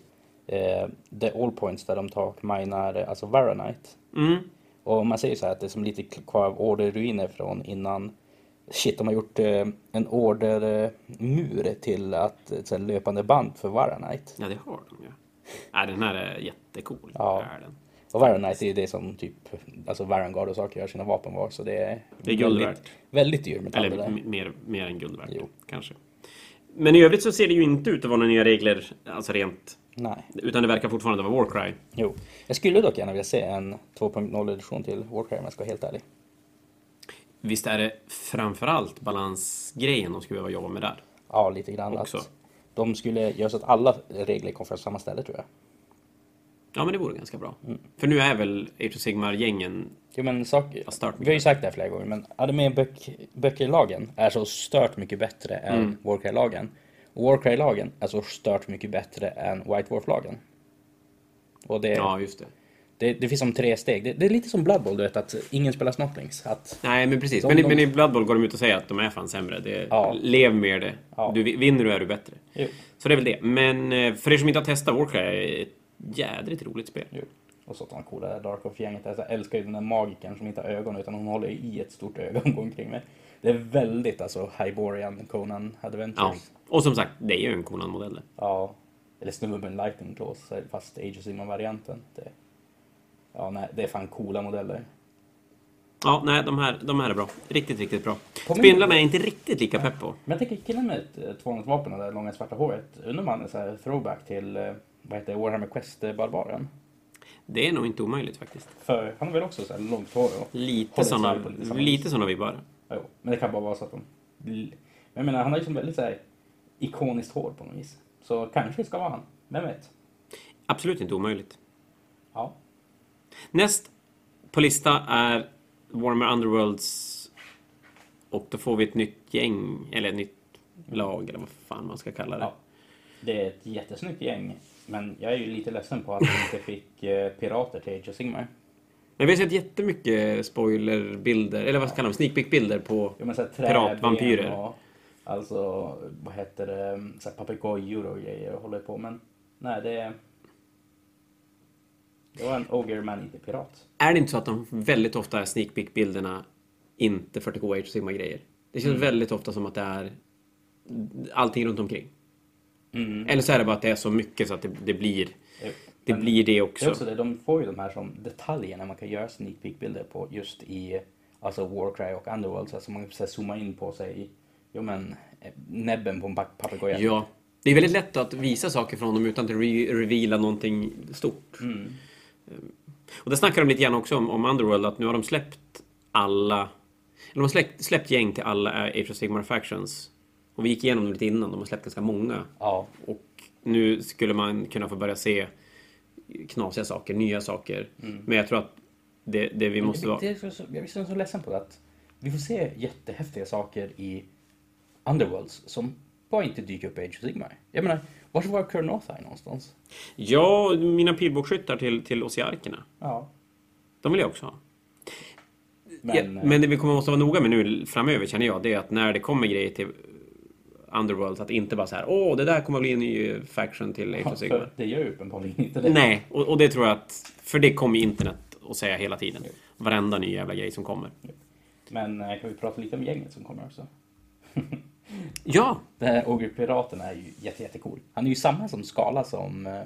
B: eh, the all points där de tar minar, alltså Varanite.
A: Mm.
B: Och man säger så här att det är som lite kvar av orderruiner från innan Shit, de har gjort eh, en ordermur till att ett så här löpande band för Varanite.
A: Ja, det har de ju. Nej, den här är jättecool.
B: Ja.
A: Är den.
B: Och Varanite är det som typ, alltså Varangard och saker gör sina vapen var. Så det är,
A: Det är guld
B: väldigt,
A: värt.
B: väldigt dyr metall
A: Eller mer, mer än guld värt,
B: Jo.
A: kanske. Men i övrigt så ser det ju inte ut att vara några nya regler, alltså rent
B: Nej.
A: Utan det verkar fortfarande vara Warcry.
B: Jo. Jag skulle dock gärna vilja se en 2.0-edition till Warcry om jag ska vara helt ärlig.
A: Visst är det framförallt balansgrejen de skulle behöva jobba med där?
B: Ja, lite grann.
A: Också.
B: Att de skulle göra så att alla regler kom från samma ställe tror jag.
A: Ja, men det vore ganska bra.
B: Mm.
A: För nu är väl Age of Sigmar-gängen...
B: Jo, men sak, vi har ju sagt det här flera gånger, men Ademir böcker-lagen är så stört mycket bättre än
A: Mm.
B: Warcry-lagen. Och Warcry-lagen är så stört mycket bättre än White Wolf-lagen. Och det,
A: Ja, just det.
B: Det, det finns som tre steg. Det, det är lite som Blood Bowl, du vet, att ingen spelar snortlings. Att,
A: Nej, men precis. Men,
B: de-
A: men i Blood Bowl går de ut och säger att de är fan sämre. Det,
B: Ja.
A: Lev med det.
B: Ja.
A: Du, vinner du är du bättre.
B: jo,
A: Så det är väl det. Men eh, för er som inte har testat Warcry, är ett jädrigt roligt spel.
B: jo. Och så att han coola Dark of-gänget. Alltså, jag älskar ju den där magikern som inte har ögon utan hon håller i ett stort öga omkring med. Det är väldigt alltså Hyborian Conan Adventures.
A: Ja. Och som sagt, det är ju en Conan-modell.
B: Ja, eller Snubben Lightning Claws, fast Age of Sigmar-varianten. Det, ja, nej, det är fan coola modeller.
A: Ja, nej, de här, de här är bra. Riktigt, riktigt bra.
B: På min-
A: Spindlarna är jag inte riktigt lika pepp på.
B: Men jag tänker killen med ett eh, tvåhandsvapen och det långa svarta håret, undrar om han är så här throwback till, eh, vad heter Warhammer Quest-barbaren?
A: Det är nog inte omöjligt faktiskt.
B: För han har väl också så här långt hår och...
A: Lite
B: på lite
A: såna vibbar.
B: Jo, men det kan bara vara så att de... Men jag menar, han har ju som väldigt så här ikoniskt hår på något vis. Så kanske det ska vara han. Vem vet?
A: Absolut inte omöjligt.
B: Ja.
A: Näst på lista är Warhammer Underworlds. Och då får vi ett nytt gäng, eller ett nytt lag, eller vad fan man ska kalla det.
B: ja. Det är ett jättesnyggt gäng. Men jag är ju lite ledsen på att vi inte fick eh, pirater till Age of Sigmar.
A: Men vi har sett jättemycket spoilerbilder, eller vad ska man kalla dem, sneak peek-bilder på
B: Ja, men så här
A: Piratvampyrer.
B: och alltså, vad heter det, papegojor och grejer och håller på. Men nej, det... Det var en Ogre Man-pirat.
A: Är det inte så att de väldigt ofta är sneak peek-bilderna inte 40K Age of Sigma-grejer? Det känns väldigt ofta som att det är allting runt omkring.
B: Mm.
A: Eller så är det bara att det är så mycket så att det, det blir det,
B: Men
A: blir det
B: Det är
A: också.
B: också det, de får ju de här som detaljerna man kan göra sneak peek-bilder på just i alltså Warcry och Underworld. Så alltså man kan så här zooma in på sig, jo men, eh, näbben på en pa- papegoja.
A: Ja. Det är väldigt lätt att visa saker från dem utan att re reveala någonting stort.
B: Mm.
A: Och det snackar de lite grann också om, om Underworld, att nu har de släppt alla... Eller de har släppt, släppt gäng till alla Age of Sigmar Factions. Och vi gick igenom dem lite innan, de har släppt ganska många.
B: Ja,
A: Och nu skulle man kunna få börja se knasiga saker, nya saker. Men jag tror att det, det vi måste vara...
B: jag är så, så ledsen på det att vi får se jättehäftiga saker i Underworlds som bara inte dyker upp i Age of Sigmar. Jag menar, vart var Kurnothai någonstans?
A: Ja, mina pilbågsskyttar till, till Osiarkerna.
B: Ja.
A: De vill jag också ha.
B: Men,
A: ja,
B: eh,
A: men det vi kommer måste vara noga med nu framöver känner jag, det är att när det kommer grejer till Underworld, att inte bara så här åh, det där kommer att bli en ny faction till Age of Sigmar.
B: det gör ju uppenbarligen inte det.
A: Nej, och, och det tror jag att... För det kommer internet att säga hela tiden. Varenda ny jävla grej som kommer.
B: Men eh, kan vi prata lite om gänget som kommer också?
A: Ja!
B: Det här Ogre-piraten är ju jätte, jättecool. Han är ju samma som skala som eh,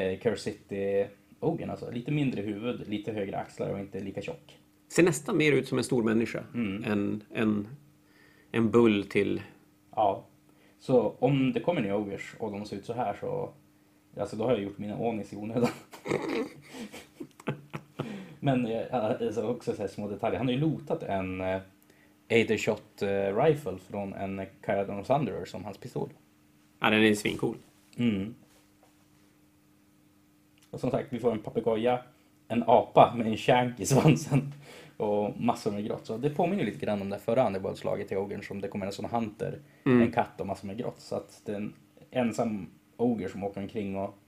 B: eh, Curse City Ogren, alltså lite mindre huvud, lite högre axlar och inte lika tjock.
A: Ser nästan mer ut som en stor människa än en, en bull till...
B: Ja. Så om det kommer nya Ogres och de ser ut så här så, alltså då har jag gjort mina Onis i onödan. Men eh, alltså också så här små detaljer. Han har ju lotat en eh, Adershot eh, rifle från en Caradon Thunderer som hans pistol.
A: Ja, den är svincool.
B: Mm. Och som sagt, vi får en papegoja, en apa med en shank i svansen och massor med grått. Så det påminner lite grann om det förra Underworld-slaget i Ogern som det kommer en sån hunter, en katt och massor med grått. Så att det är en ensam Oger som åker omkring och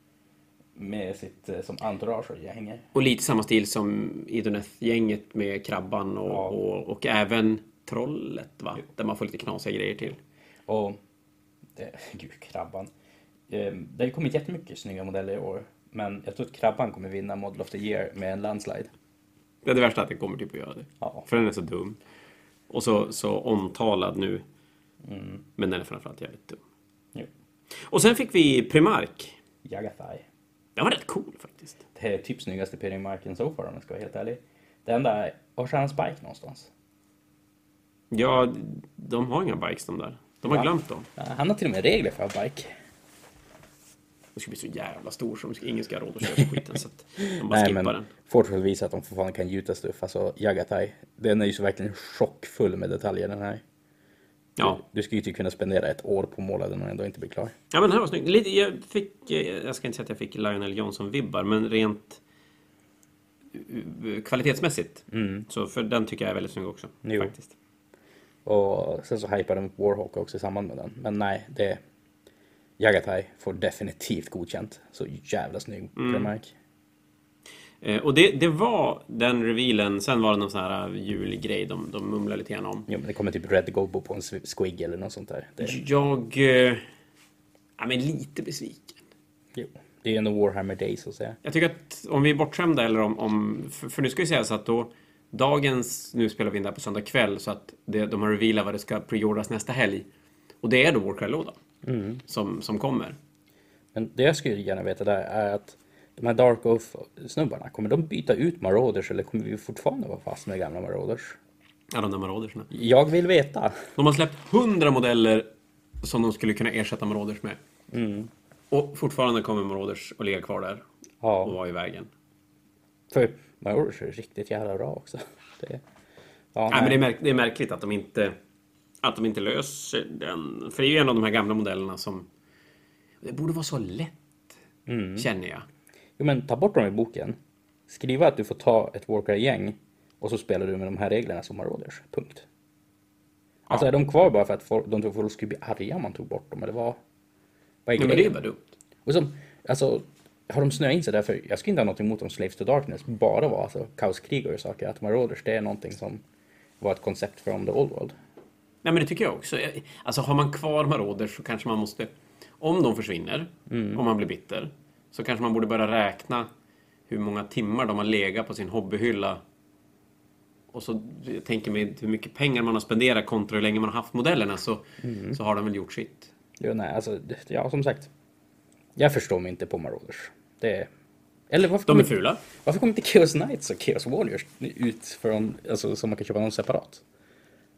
B: med sitt eh, som entourage och hänger.
A: Och lite samma stil som Idoneth-gänget med krabban och,
B: Ja.
A: och, och även trollet, va? Där man får lite knasiga grejer till.
B: Och, det, gud, krabban. Eh, Det har ju kommit jättemycket snygga modeller i år. Men jag tror att krabban kommer vinna Model of the Year med en landslide.
A: Det är det värsta att det kommer typ att göra det.
B: Ja.
A: För den är så dum. Och så, så omtalad nu.
B: Mm.
A: Men den är framförallt jävligt dum.
B: Jo.
A: Och sen fick vi Primark.
B: Jagathai.
A: Den var rätt cool faktiskt.
B: Det är typ snyggaste Pering-marken so far om jag ska vara helt ärlig. Det enda var är hans bike någonstans?
A: Ja, de har inga bikes de där. De har
B: Va?
A: glömt dem.
B: Ja, Han har till och med regler för att ha bike.
A: Den skulle bli så jävla stor så ingen ska ha råd att köpa skiten. Så att de bara
B: Nej,
A: skippar den.
B: Fortfarande visar att de fortfarande kan gjuta stuff. Alltså Jagatai, den är ju så verkligen chockfull med detaljer den här.
A: Ja.
B: Du skulle ju typ kunna spendera ett år på att måla den och ändå inte bli klar.
A: ja, men den här var snygg. Lite, jag fick, jag ska inte säga att jag fick Lionel Johnson-vibbar, men rent eh, kvalitetsmässigt. Så för den tycker jag är väldigt snygg också.
B: Jo.
A: Faktiskt.
B: Och sen så hypade de Warhawk också i samband med den. Men nej, det... Jagatai får definitivt godkänt. Så jävla snygg
A: Mm.
B: Primark.
A: Eh, och det, det var den revealen. Sen var det någon sån här julgrej de, de mumlade lite grann om.
B: Jo, men det kommer typ Red Gobo på en squig eller något sånt där. Det,
A: Jag... Eh, ja, men lite besviken.
B: jo, det är ju ändå Warhammer Days så att säga.
A: Jag tycker att om vi är bortskämda eller om... om för, för nu ska vi säga så att då... Dagens... Nu spelar vi in det här på söndag kväll så att det, de har revealat vad det ska preordras nästa helg. Och det är då Warcry-lådan. Som, som kommer.
B: Men det jag skulle gärna veta där är att de här Dark Oath-snubbarna, kommer de byta ut Marauders eller kommer vi fortfarande vara fast med gamla Marauders?
A: Ja, de där Maraudersna.
B: Jag vill veta.
A: De har släppt 100 modeller som de skulle kunna ersätta Marauders med. Och fortfarande kommer Marauders att ligga kvar där. Och
B: Ja,
A: vara i vägen.
B: för Marauders är riktigt jävla bra också. Det, ja,
A: Nej, men det är, märk- det är märkligt att de inte att de inte löser den. För det är ju en av de här gamla modellerna som det borde vara så lätt. Känner jag.
B: Jo, men ta bort dem i boken. Skriva att du får ta ett Warcry-gäng och så spelar du med de här reglerna som Marauders. Punkt. Alltså är de kvar bara för att folk, de tror folk skulle bli arga om man tog bort dem eller vad? Vad är
A: Nej, men det är bara dumt.
B: Och som, alltså, har de snöat in sig därför, jag skulle inte ha något emot om Slaves to Darkness bara var alltså kaoskrigare och saker. Att Marauders det är någonting som var ett koncept från the old world.
A: Nej, men det tycker jag också. Alltså har man kvar Marauders så kanske man måste... Om de försvinner, om man blir bitter, så kanske man borde börja räkna hur många timmar de har legat på sin hobbyhylla. Och så jag tänker mig hur mycket pengar man har spenderat kontra hur länge man har haft modellerna så, så har de väl gjort sitt.
B: Jo, nej, alltså, ja som sagt. Jag förstår mig inte på Marauders. Det är... Eller varför
A: De är fula.
B: varför kommer inte Chaos Knights och Chaos Warriors ut från, alltså, som man kan köpa någon separat?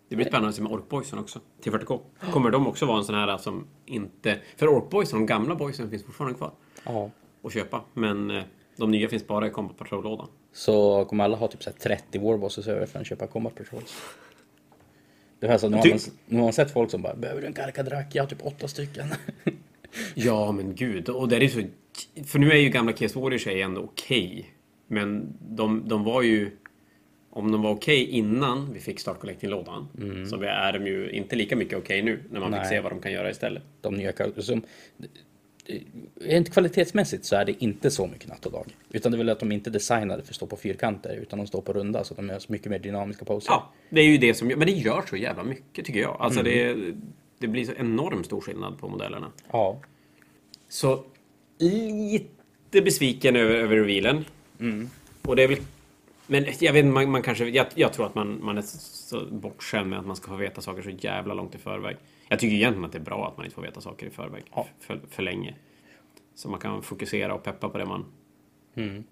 A: Det blir spännande att se med Orkboysen också. Till 40K. Kommer de också vara en sån här som inte... För Orkboysen, de gamla boysen, finns fortfarande kvar
B: Ja.
A: att köpa. Men eh, de nya finns bara i Combat Patrol-lådan.
B: Så kommer alla ha typ så här 30 Warbosses över för att köpa Combat Patrols. Det är alltså, nu, har man, nu har man sett folk som bara Behöver du en Karkadrak? Jag har typ åtta stycken.
A: Ja, men gud. Och det är så... För nu är ju gamla Chaos Warriors är ändå okej. Men de, de var ju... Om de var okej innan vi fick Start Collecting-lådan så är de ju inte lika mycket okej nu när man
B: Nej.
A: fick se vad de kan göra istället.
B: De nya som, Rent kvalitetsmässigt så är det inte så mycket natt och dag. Utan det är väl att de inte är designade för att stå på fyrkanter utan de står på runda så att de är så mycket mer dynamiska poser.
A: Ja, det är ju det som... Men det gör så jävla mycket tycker jag. Alltså det, det blir så enormt stor skillnad på modellerna.
B: ja.
A: Så lite besviken över, över revealen. Och det är väl... Men jag vet man, man kanske... Jag, jag tror att man, man är så bortskämd med att man ska få veta saker så jävla långt i förväg. Jag tycker egentligen att det är bra att man inte får veta saker i förväg
B: Ja.
A: för, för länge. Så man kan fokusera och peppa på det man,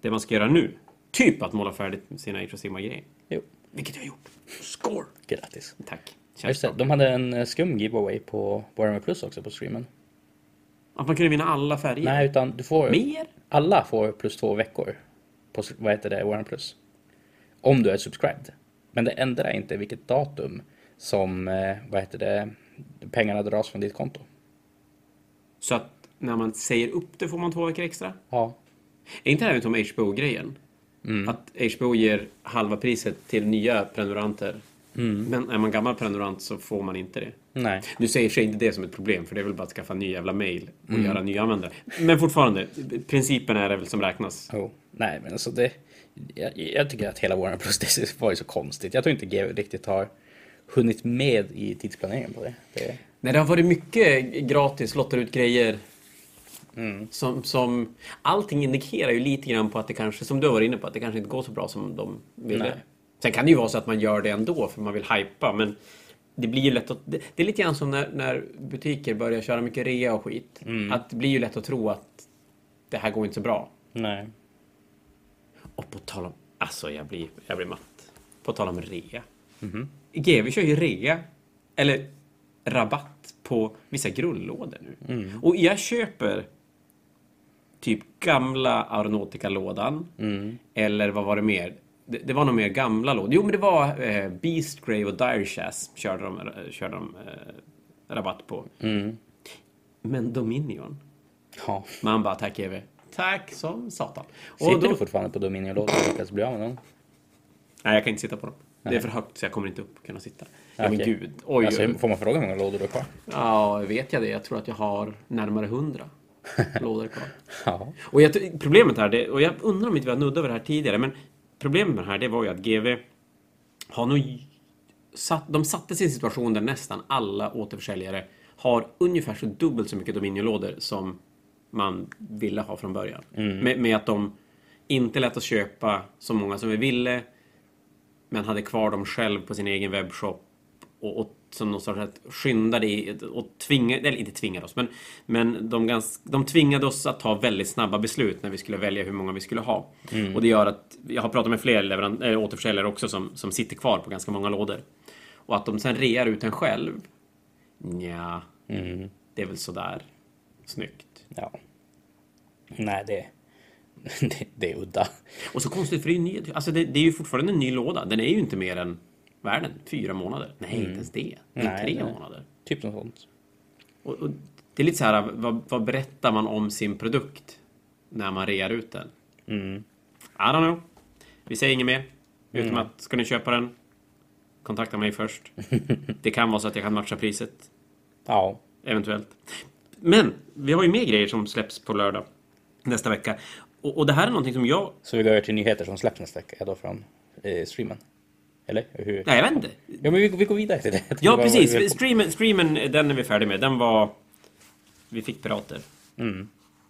A: det man ska göra nu. Typ att måla färdigt sina Sigmar-grejer.
B: Jo,
A: Vilket jag har gjort. Score!
B: grattis.
A: Tack.
B: Just det, de hade en eh, skum giveaway på Warhammer Plus också på streamen.
A: Att man kunde vinna alla färger.
B: Nej, utan du får...
A: Mer?
B: Alla får plus två veckor på, vad heter det, Warhammer Plus. Om du är subscribed. Men det ändrar inte vilket datum som, eh, vad heter det, pengarna dras från ditt konto.
A: Så att när man säger upp det får man två veckor extra?
B: Ja.
A: Är inte det här som HBO-grejen? Att HBO ger halva priset till nya prenumeranter. Men är man gammal prenumerant så får man inte det.
B: Nej.
A: Du säger sig inte det som ett problem, för det är väl bara att skaffa ny jävla mail och göra nya användare. Men fortfarande, principen är det väl som räknas.
B: Oh. Nej, men alltså det... Jag, jag tycker att hela Plus det var ju så konstigt. Jag tror inte GW riktigt har hunnit med i tidsplaneringen på det. det
A: Nej, det har varit mycket gratis, lottar ut grejer. Som, som, allting indikerar ju lite grann på att det kanske, som du varit inne på, att det kanske inte går så bra som de ville.
B: Nej.
A: Sen kan det ju vara så att man gör det ändå för man vill hypa, men det blir ju lätt att... Det, det är lite grann som när, när butiker börjar köra mycket rea och skit. Att det blir ju lätt att tro att det här går inte så bra.
B: nej.
A: Och på tal om... Alltså, jag blir, jag blir matt. På tal om rea. GW kör ju rea, eller rabatt, på vissa grundlådor nu. Och jag köper typ gamla Aeronautica-lådan.
B: Mm.
A: Eller vad var det mer? Det, det var nog mer gamla lådor. Jo, men det var eh, Beast Grave och Dire Chas körde de, eh, körde de eh, rabatt på.
B: Mm.
A: Men Dominion?
B: Ja.
A: Man bara, tack EV. Tack som satan. Och
B: Sitter
A: då,
B: du fortfarande på Dominion-lådan och lyckas bli av med dem?
A: nej, jag kan inte sitta på dem. Det är för högt så jag kommer inte upp kunna sitta. Ja, men
B: Okej.
A: gud. Oj,
B: Alltså, får man fråga hur många lådor du har kvar?
A: Ja, vet jag det? Jag tror att jag har närmare hundra lådor kvar.
B: Ja.
A: Och jag, problemet här, det, och jag undrar om inte vi har nuddat över det här tidigare, men problemet med det här, det var ju att GV har nog satt, de satte en situation där nästan alla återförsäljare har ungefär så dubbelt så mycket Dominion-lådor som man ville ha från början. Med, med att de inte lät oss köpa så många som vi ville, men hade kvar dem själv på sin egen webbshop och, och som någon sorts att skyndade i, och tvingade, eller inte tvingade oss, men, men de, gans, de tvingade oss att ta väldigt snabba beslut när vi skulle välja hur många vi skulle ha. Och det gör att, jag har pratat med fler leverant, äh, återförsäljare också som, som sitter kvar på ganska många lådor. Och att de sen rear ut en själv, ja, det är väl sådär snyggt.
B: ja. Nej, det, det, det är udda.
A: Och så konstigt, för det är ny, alltså det, det är ju fortfarande en ny låda. Den är ju inte mer än, vad är den? Fyra månader? Nej, inte ens det. Det är
B: Nej,
A: tre
B: nej.
A: månader.
B: Typ något sånt.
A: Och, och det är lite så här, vad, vad berättar man om sin produkt när man rear ut den?
B: Mm.
A: I don't know. Vi säger inget mer. Utom att, ska ni köpa den? Kontakta mig först. det kan vara så att jag kan matcha priset.
B: Ja.
A: Eventuellt. Men, vi har ju mer grejer som släpps på lördag. Nästa vecka. Och, och det här är någonting som jag...
B: Så vi går över till nyheter som släpps nästa vecka då från eh, streamen. Eller hur?
A: Nej, jag vet inte.
B: Ja, men vi, vi går vidare till det.
A: Ja, precis. Streamen, streamen, den är vi färdiga med. Den var... Vi fick pirater.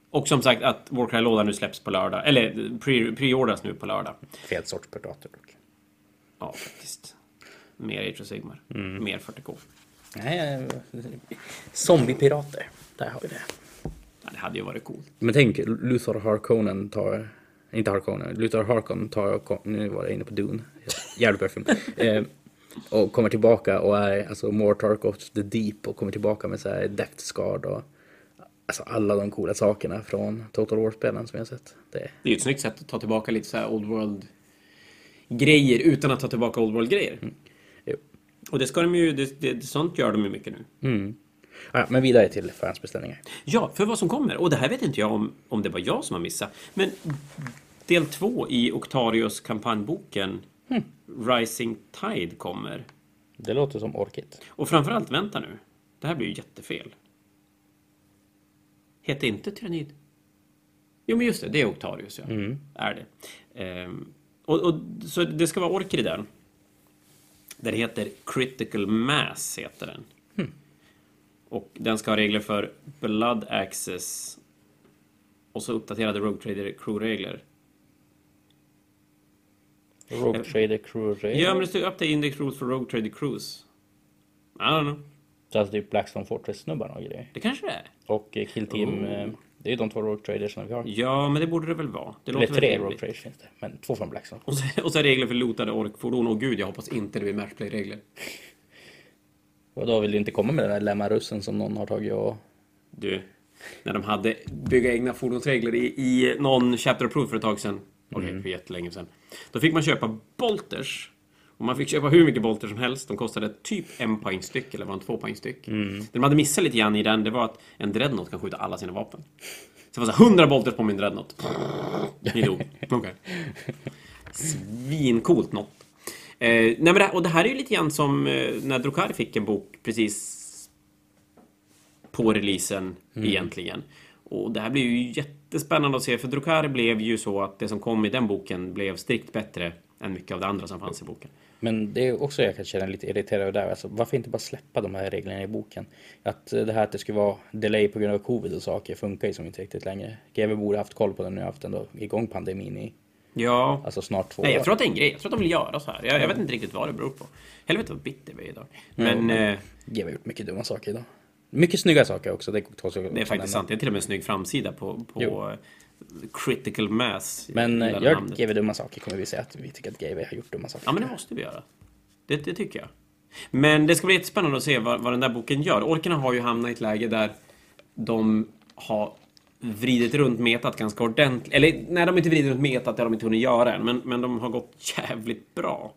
A: Och som sagt att Warcry-lådan nu släpps på lördag. Eller pre- pre-ordras nu på lördag.
B: Fel sorts predator dock.
A: Ja, faktiskt. Mer Age of Sigmar. Mer 40K.
B: Nej, eh, zombiepirater. Där har vi det.
A: Ja, det hade ju varit coolt.
B: Men tänk, Luthor Harkonnen tar... Inte Harkonnen, Luthor Harkon tar... Nu var jag inne på Dune. Jävligt bra film. eh, och kommer tillbaka och är alltså Mortark of the Deep och kommer tillbaka med så här Guard och... Alltså alla de coola sakerna från Total War-spelen som jag har sett. Det,
A: Det är ju ett snyggt sätt att ta tillbaka lite så här Old World grejer utan att ta tillbaka Old World grejer.
B: jo.
A: Och det ska de ju, det, det, sånt gör de ju mycket nu.
B: Ja, men vidare till förhandsbeställningar.
A: Ja, för vad som kommer. Och det här vet inte jag om, om det var jag som har missat. Men del två i Octarios kampanjboken Rising Tide kommer.
B: Det låter som orkigt.
A: Och framförallt, vänta nu. Det här blir ju jättefel. Heter inte Tyrannid? Jo, men just det. Det är Octarius, ja. Är det. Ehm, och, och, så det ska vara orker i den. Den heter Critical Mass, heter den. Och den ska ha regler för Blood Access och så uppdaterade Rogue Trader Crew-regler.
B: Rogue Trader Crew Raid.
A: Ja, men det står Update Index Rules for Rogue Trader Crews. I don't know.
B: Alltså typ Blackstone Fortress-snubbarna och grejer.
A: Det kanske det är.
B: Och eh, Kill Team,
A: Oh.
B: eh, det är ju de två Rogue Traders som vi har.
A: Ja, men det borde det väl vara. Det
B: Eller tre. Rogue Traders finns det, men två från Blackstone.
A: Och så, och så regler för lootade orkfordon. Och gud, jag hoppas inte det blir matchplay-regler.
B: Och då vill du inte komma med den där lemmarussen som någon har tagit och...
A: Du, när de hade bygga egna fordonsregler i, i någon Chapter of Proof för ett tag sedan. Okej, för jättelänge sedan. Då fick man köpa bolters. Och man fick köpa hur mycket bolters som helst. De kostade typ en poäng styck, eller var det två poäng styck. Det de hade missat lite grann i den, det var att en dreadnought kan skjuta alla sina vapen. Så det var så här, 100 bolters på min dreadnought. Ni dog. Okej. Svincoolt något. Eh, nej men det, och det här är ju lite grann som eh, när Drukari fick en bok precis på releasen egentligen. Och det här blir ju jättespännande att se för Drukari blev ju så att det som kom i den boken blev strikt bättre än mycket av det andra som fanns i boken.
B: Men det är också jag kan känna lite irriterad över där. Alltså, varför inte bara släppa de här reglerna i boken? Att eh, det här att det skulle vara delay på grund av covid och saker funkar ju som inte riktigt längre. GW borde haft koll på det nu, haft ändå igång pandemin i
A: Ja.
B: alltså snart två
A: Nej, jag
B: år.
A: tror att det är en grej. Jag tror att de vill göra så här. Jag, jag vet inte riktigt vad det beror på. Helvete vad bitter vi är idag. Men eh,
B: GW har gjort mycket dumma saker idag. Mycket snygga saker också. Det, också
A: det är faktiskt sant. Det är till och med en snygg framsida på, på Critical Mass.
B: Men
A: Jag
B: eh, gör
A: namnet.
B: GW dumma saker kommer vi säga att vi tycker att GW har gjort dumma saker.
A: Ja, men det måste vi göra. Det, det tycker jag. Men det ska bli jättespännande att se vad, vad den där boken gör. Orkerna har ju hamnat i ett läge där de har vridit runt metat ganska ordentligt. Eller nej, de har inte vridit runt metat, det har de inte hunnit göra än. Men, men de har gått jävligt bra.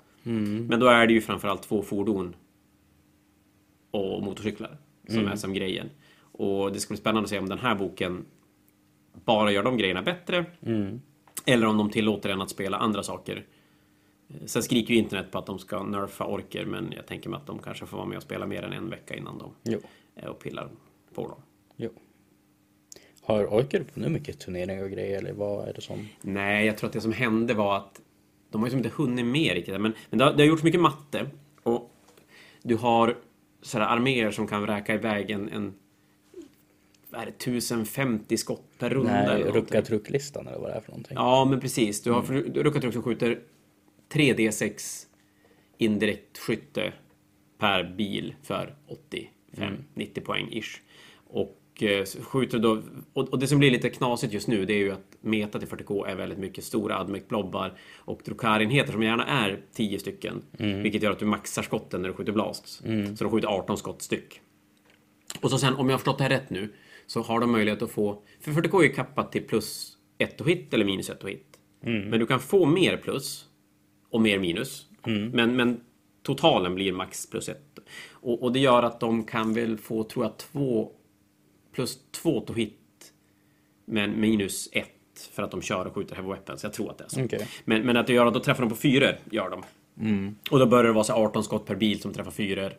A: Men då är det ju framförallt två fordon och motorcyklar som är som grejen. Och det ska bli spännande att se om den här boken bara gör de grejerna bättre. Eller om de tillåter en att spela andra saker. Eh, Sen skriker ju internet på att de ska nerfa orker, men jag tänker mig att de kanske får vara med och spela mer än en vecka innan de
B: Jo.
A: är och pillar på dem.
B: jo. Har Orker nu mycket turneringar och grejer eller vad är det som?
A: Nej, jag tror att det som hände var att de har ju som inte hunnit med riktigt. Men, men det, har, det har gjorts mycket matte. Och du har sådana arméer som kan räka iväg en, en är det, 1050 skott per runda.
B: Nej,
A: eller någonting.
B: rucka trucklistan eller vad det är för någonting.
A: Ja, men precis. Du har mm. Ruckatruck som skjuter 3D6 indirekt skytte per bil för 85-90 poäng ish. Och eh, skjuter då... Och, och det som blir lite knasigt just nu det är ju att metat i 40K är väldigt mycket stora Admec-blobbar och Drukar-enheter som gärna är 10 stycken. Vilket gör att du maxar skotten när du skjuter blasts. Så de skjuter 18 skott styck. Och så sen, om jag har förstått det här rätt nu, så har de möjlighet att få... För 40K är ju kappat till plus 1 och hit eller minus 1 och hit. Men du kan få mer plus och mer minus. Men, men totalen blir max plus 1. Och, och det gör att de kan väl få, tror jag, två plus 2 to hit men minus 1 för att de kör och skjuter heavy weapons. Jag tror att det är så.
B: Okej.
A: Men, men att det gör att då träffar de på fyror, gör de. Och då börjar det vara så 18 skott per bil som träffar fyror.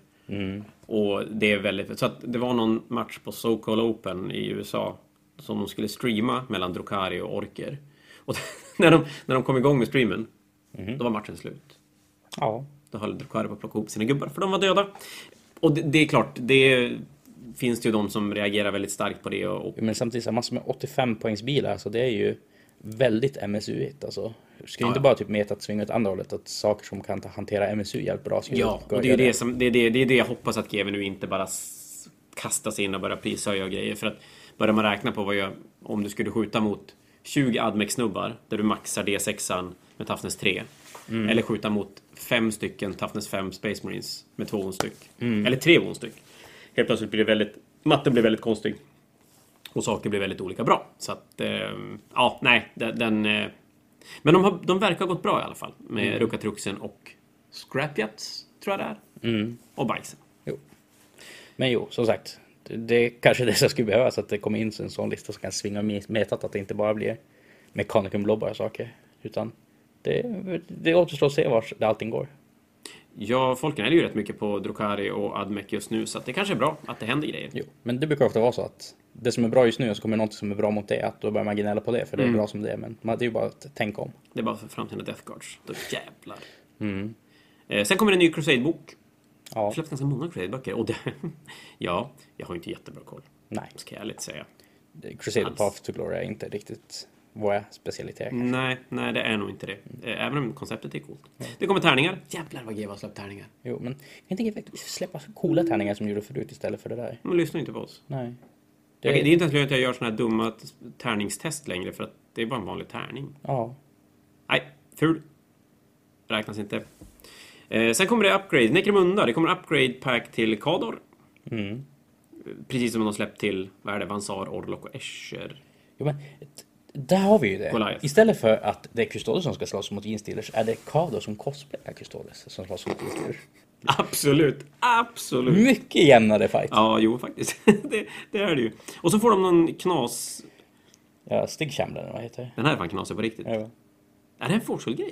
A: Och det är väldigt... Så att det var någon match på SoCal Open i USA som de skulle streama mellan Drukari och Orker. Och när de, när de kom igång med streamen, då var matchen slut.
B: Ja.
A: Då höll Drukari på att plocka ihop sina gubbar för de var döda. Och det, det är klart, det finns det ju de som reagerar väldigt starkt på det. Och,
B: Men samtidigt så massor med 85 poängs bilar, så det är ju väldigt MSU-igt alltså. Ska
A: Ja,
B: inte bara typ metat svinga åt andra hållet, att saker som kan hantera MSU jävligt bra
A: ja, och det är
B: göra
A: det, som, det, är det, det är det jag hoppas att GW nu inte bara kastar sig in och börjar prishöja och grejer. För att börjar man räkna på vad jag, om du skulle skjuta mot 20 Admec-snubbar där du maxar D6an med Toughness 3. Eller skjuta mot fem stycken Toughness 5 Space Marines med två styck. Eller tre styck. Helt plötsligt blir det väldigt... Matten blir väldigt konstig. Och saker blir väldigt olika bra. Så att, eh, ja, nej, den... den eh, men de, har, de verkar ha gått bra i alla fall. Med mm. Ruckatruxen och Scrapjats, tror jag det är. Och Bikesen.
B: Jo. Men jo, som sagt. Det, det kanske är det som skulle behövas, att det kommer in en sån lista som kan svinga med- metat, att det inte bara blir Mechanicum blobbar och saker. Utan det, det återstår att se vart allting går.
A: Ja, folk är ju rätt mycket på Drukari och Admec just nu, så det kanske är bra att det händer grejer.
B: Jo, men det brukar ofta vara så att det som är bra just nu, så kommer något som är bra mot det, att då börjar man gnälla på det, för det är
A: Mm.
B: bra som det är. Men man- det är ju bara att tänka om.
A: Det är bara för framtida Death Guards. Då jävlar. Eh, sen kommer en ny Crusade-bok.
B: Ja,
A: Det släpps ganska många Crusade-böcker. Och det, ja, jag har inte jättebra koll.
B: nej.
A: Ska jag ärligt säga.
B: Crusader
A: Alls.
B: Path to Glory är inte riktigt våra specialiteter. kanske.
A: Nej, nej, det är nog inte det. Eh, Även om konceptet är coolt. Det kommer tärningar. Jävlar vad GW har släppt tärningar.
B: Jo, men jag tänker släppa coola tärningar som de gjorde förut istället för det där.
A: De lyssnar inte på oss.
B: Nej.
A: Det,
B: Det,
A: det är inte ens lönt att jag gör såna här dumma tärningstest längre, för att det är bara en vanlig tärning.
B: Ja.
A: Nej, ful. Räknas inte. Eh, sen kommer det upgrade. Necromunda. Det kommer upgrade pack till Kador.
B: Mm.
A: Precis som de har släppt till, vad är det, Vansar, Orlok och Escher.
B: Jo, men där har vi ju det.
A: Goliath.
B: Istället för att det är Custodes som ska slåss mot Genstealers är det Kado som cosplayar Custodes som slåss mot Genstealers.
A: Absolut, absolut.
B: Mycket jämnare fight. Ja,
A: Ja, jo faktiskt. det, det är det ju. Och så får de någon knas...
B: ja Stig Chamberlain, vad heter det?
A: Den här är fan knasig på riktigt.
B: Ja.
A: Är det en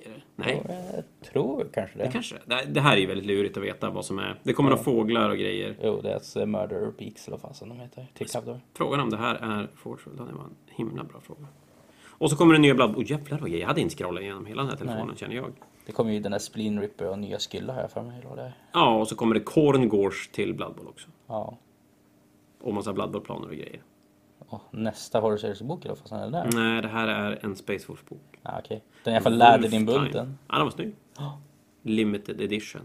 A: eller? Nej,
B: Jo, jag tror kanske det.
A: det kanske det, det här är ju väldigt lurigt att veta vad som är. Det kommer några fåglar och grejer.
B: Jo, det är eh, Murder Beaks eller vad fasen de heter.
A: Frågan om det här är Fortune, det var en himla bra fråga. Och så kommer det nya blad... Åh jävlar vad grejer. Jag hade inte scrollat igenom hela den här telefonen
B: Nej.
A: känner jag.
B: Det kommer ju den där Spleen Ripper och nya Skylla här för mig. Eller.
A: Ja, och så kommer det Korngårds till Blood Bowl också.
B: Ja.
A: Och massa Blood Bowl-planer och grejer.
B: Och nästa Horror Series-bok eller fasen är det där?
A: Nej, det här är en Space Force-bok.
B: Ja, okej. Den är i alla fall lärde din bulten.
A: Ja, den var snygg.
B: Ja.
A: Limited edition.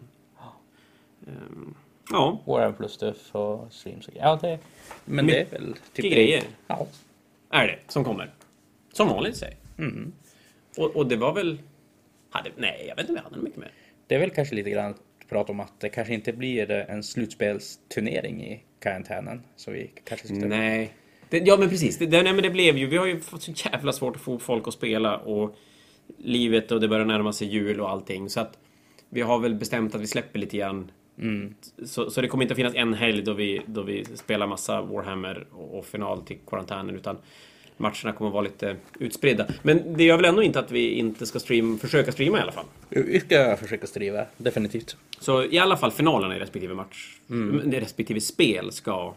A: Ehm, ja,
B: Warhammer plus Stuff och streams och grejer. Ja, det... Men det är väl typ...
A: mycket grejer
B: Ja.
A: är det som kommer. Som vanligt säg.
B: Mm.
A: Och, och det var väl... Hade, nej, jag vet inte om jag hade mycket mer.
B: Det är väl kanske lite grann att prata om att det kanske inte blir en slutspelsturnering i karantänen. Så vi kanske ska...
A: Nej. Det, ja, men precis. Det, det, nej, men det blev ju... Vi har ju fått så jävla svårt att få folk att spela och livet och det börjar närma sig jul och allting. Så att vi har väl bestämt att vi släpper lite grann. Så, så det kommer inte att finnas en helg då vi, då vi spelar massa Warhammer och, och final till karantänen utan matcherna kommer att vara lite utspridda. Men det gör väl ändå inte att vi inte ska stream, försöka streama i alla fall.
B: Vi ska försöka skriva, definitivt.
A: Så i alla fall finalerna i respektive match, mm. respektive spel ska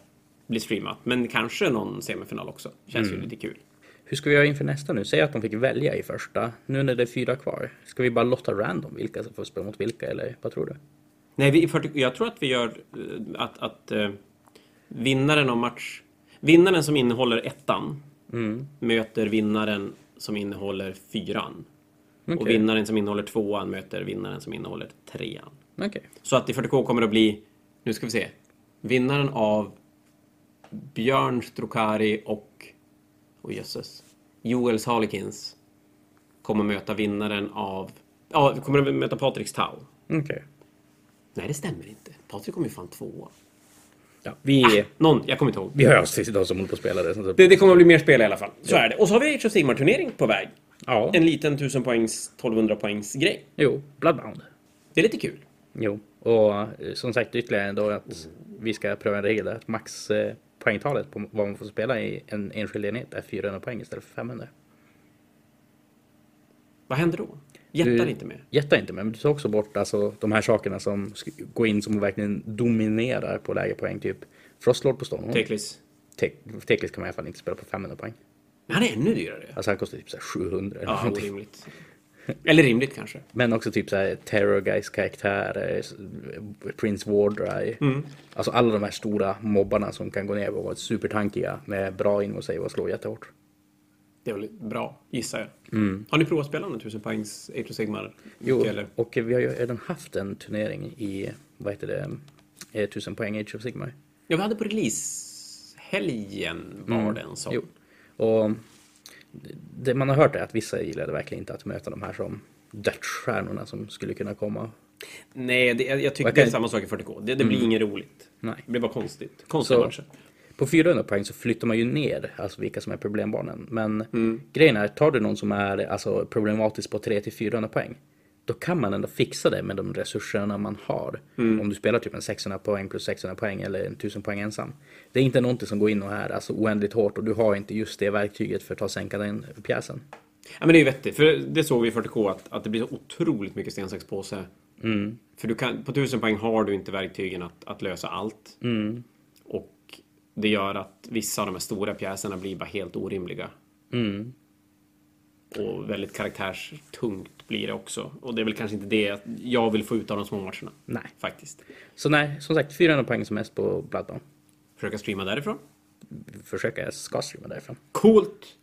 A: bli streamat. Men kanske någon semifinal också. Känns ju lite kul.
B: Hur ska vi göra inför nästa nu? Säg att de fick välja i första. Nu när det är fyra kvar. Ska vi bara lotta random vilka som får spela mot vilka eller vad tror du?
A: Nej, vi, jag tror att vi gör eh, att, att uh, vinnaren av match... Vinnaren som innehåller ettan möter vinnaren som innehåller fyran. Och
B: Okej.
A: vinnaren som innehåller tvåan möter vinnaren som innehåller trean.
B: Okej.
A: Så att i 40K kommer det att bli, nu ska vi se, vinnaren av Björn Strokari och, oh jösses, Joels Harlequins kommer möta vinnaren av, ja, kommer att möta Patriks Tau.
B: Okej.
A: Nej, det stämmer inte. Patrik kommer ju fan tvåa.
B: Ja, vi,
A: Någon, jag kommer inte ihåg.
B: vi hör oss till de som håller på att spela det.
A: Det, det kommer att bli mer spel i alla fall. Så är det. Och så har vi Age of Sigmar-turnering på väg.
B: Ja,
A: En liten 1000 poängs, 1200 poängs grej.
B: jo, Bloodbound.
A: Det är lite kul.
B: Jo, och eh, som sagt ytterligare då att vi ska pröva en regel att max eh, poängtalet på vad man får spela i en enskild enhet är 400 poäng istället för 500.
A: Vad händer då? Jättar inte med.
B: Jättar inte med, men du tar också bort alltså, de här sakerna som går in som verkligen dominerar på lägre poäng. Typ Frostlord på Stonehorn.
A: Teklis.
B: Te- Teklis kan man i alla fall inte spela på 500 poäng.
A: Men han är ännu dyrare.
B: Alltså han kostar typ så här 700 eller
A: Ja, orimligt. Eller rimligt kanske.
B: Men också typ så här Terror Guys karaktärer, Prince Wardry.
A: Mm.
B: Alltså alla de här stora mobbarna som kan gå ner och vara supertankiga med bra in och slå jättehårt.
A: Det är väl bra, gissar jag. Har ni provat att spela någon 1000 poängs Age of Sigmar?
B: Jo,
A: Eller?
B: och vi har ju redan haft en turnering i, vad heter det, eh, 1000 poäng Age of Sigmar.
A: Ja, vi hade på release-helgen var det en sån.
B: Jo. Och det man har hört är att vissa gillade verkligen inte att möta de här som dödsstjärnorna som skulle kunna komma.
A: Nej, det, jag, jag tycker
B: Vad
A: det är
B: kan-
A: samma sak i 40K. Det, det blir inget roligt.
B: Nej.
A: Det blir bara konstigt. Konstiga matcher.
B: På 400 poäng så flyttar man ju ner alltså vilka som är problembarnen. Men
A: Mm.
B: grejen är, tar du någon som är alltså, problematisk på 300-400 poäng. Då kan man ändå fixa det med de resurserna man har.
A: Mm.
B: Om du spelar typ en 600 poäng plus 600 poäng eller en 1000 poäng ensam. Det är inte någonting som går in och är alltså, oändligt hårt och du har inte just det verktyget för att ta och sänka den pjäsen.
A: Ja, men det är ju vettigt. För det såg vi i 40K att, att det blir så otroligt mycket sten, sax, påse. För du kan, på 1000 poäng har du inte verktygen att, att lösa allt. Och det gör att vissa av de här stora pjäserna blir bara helt orimliga. Och väldigt karaktärstungt blir det också. Och det är väl kanske inte det jag vill få ut av de små matcherna.
B: Nej.
A: Faktiskt.
B: Så nej, som sagt 400 poäng som mest på Bloodborne.
A: Försöka streama därifrån.
B: Försöka jag ska streama därifrån.
A: Coolt!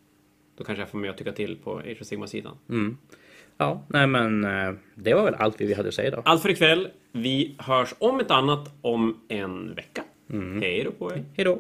A: Då kanske jag får med och tycka till på Age of Sigma-sidan.
B: Ja, nej men eh, det var väl allt vi hade att säga idag.
A: Allt för ikväll. Vi hörs om ett annat om en vecka. Hej då på er!
B: Hej då!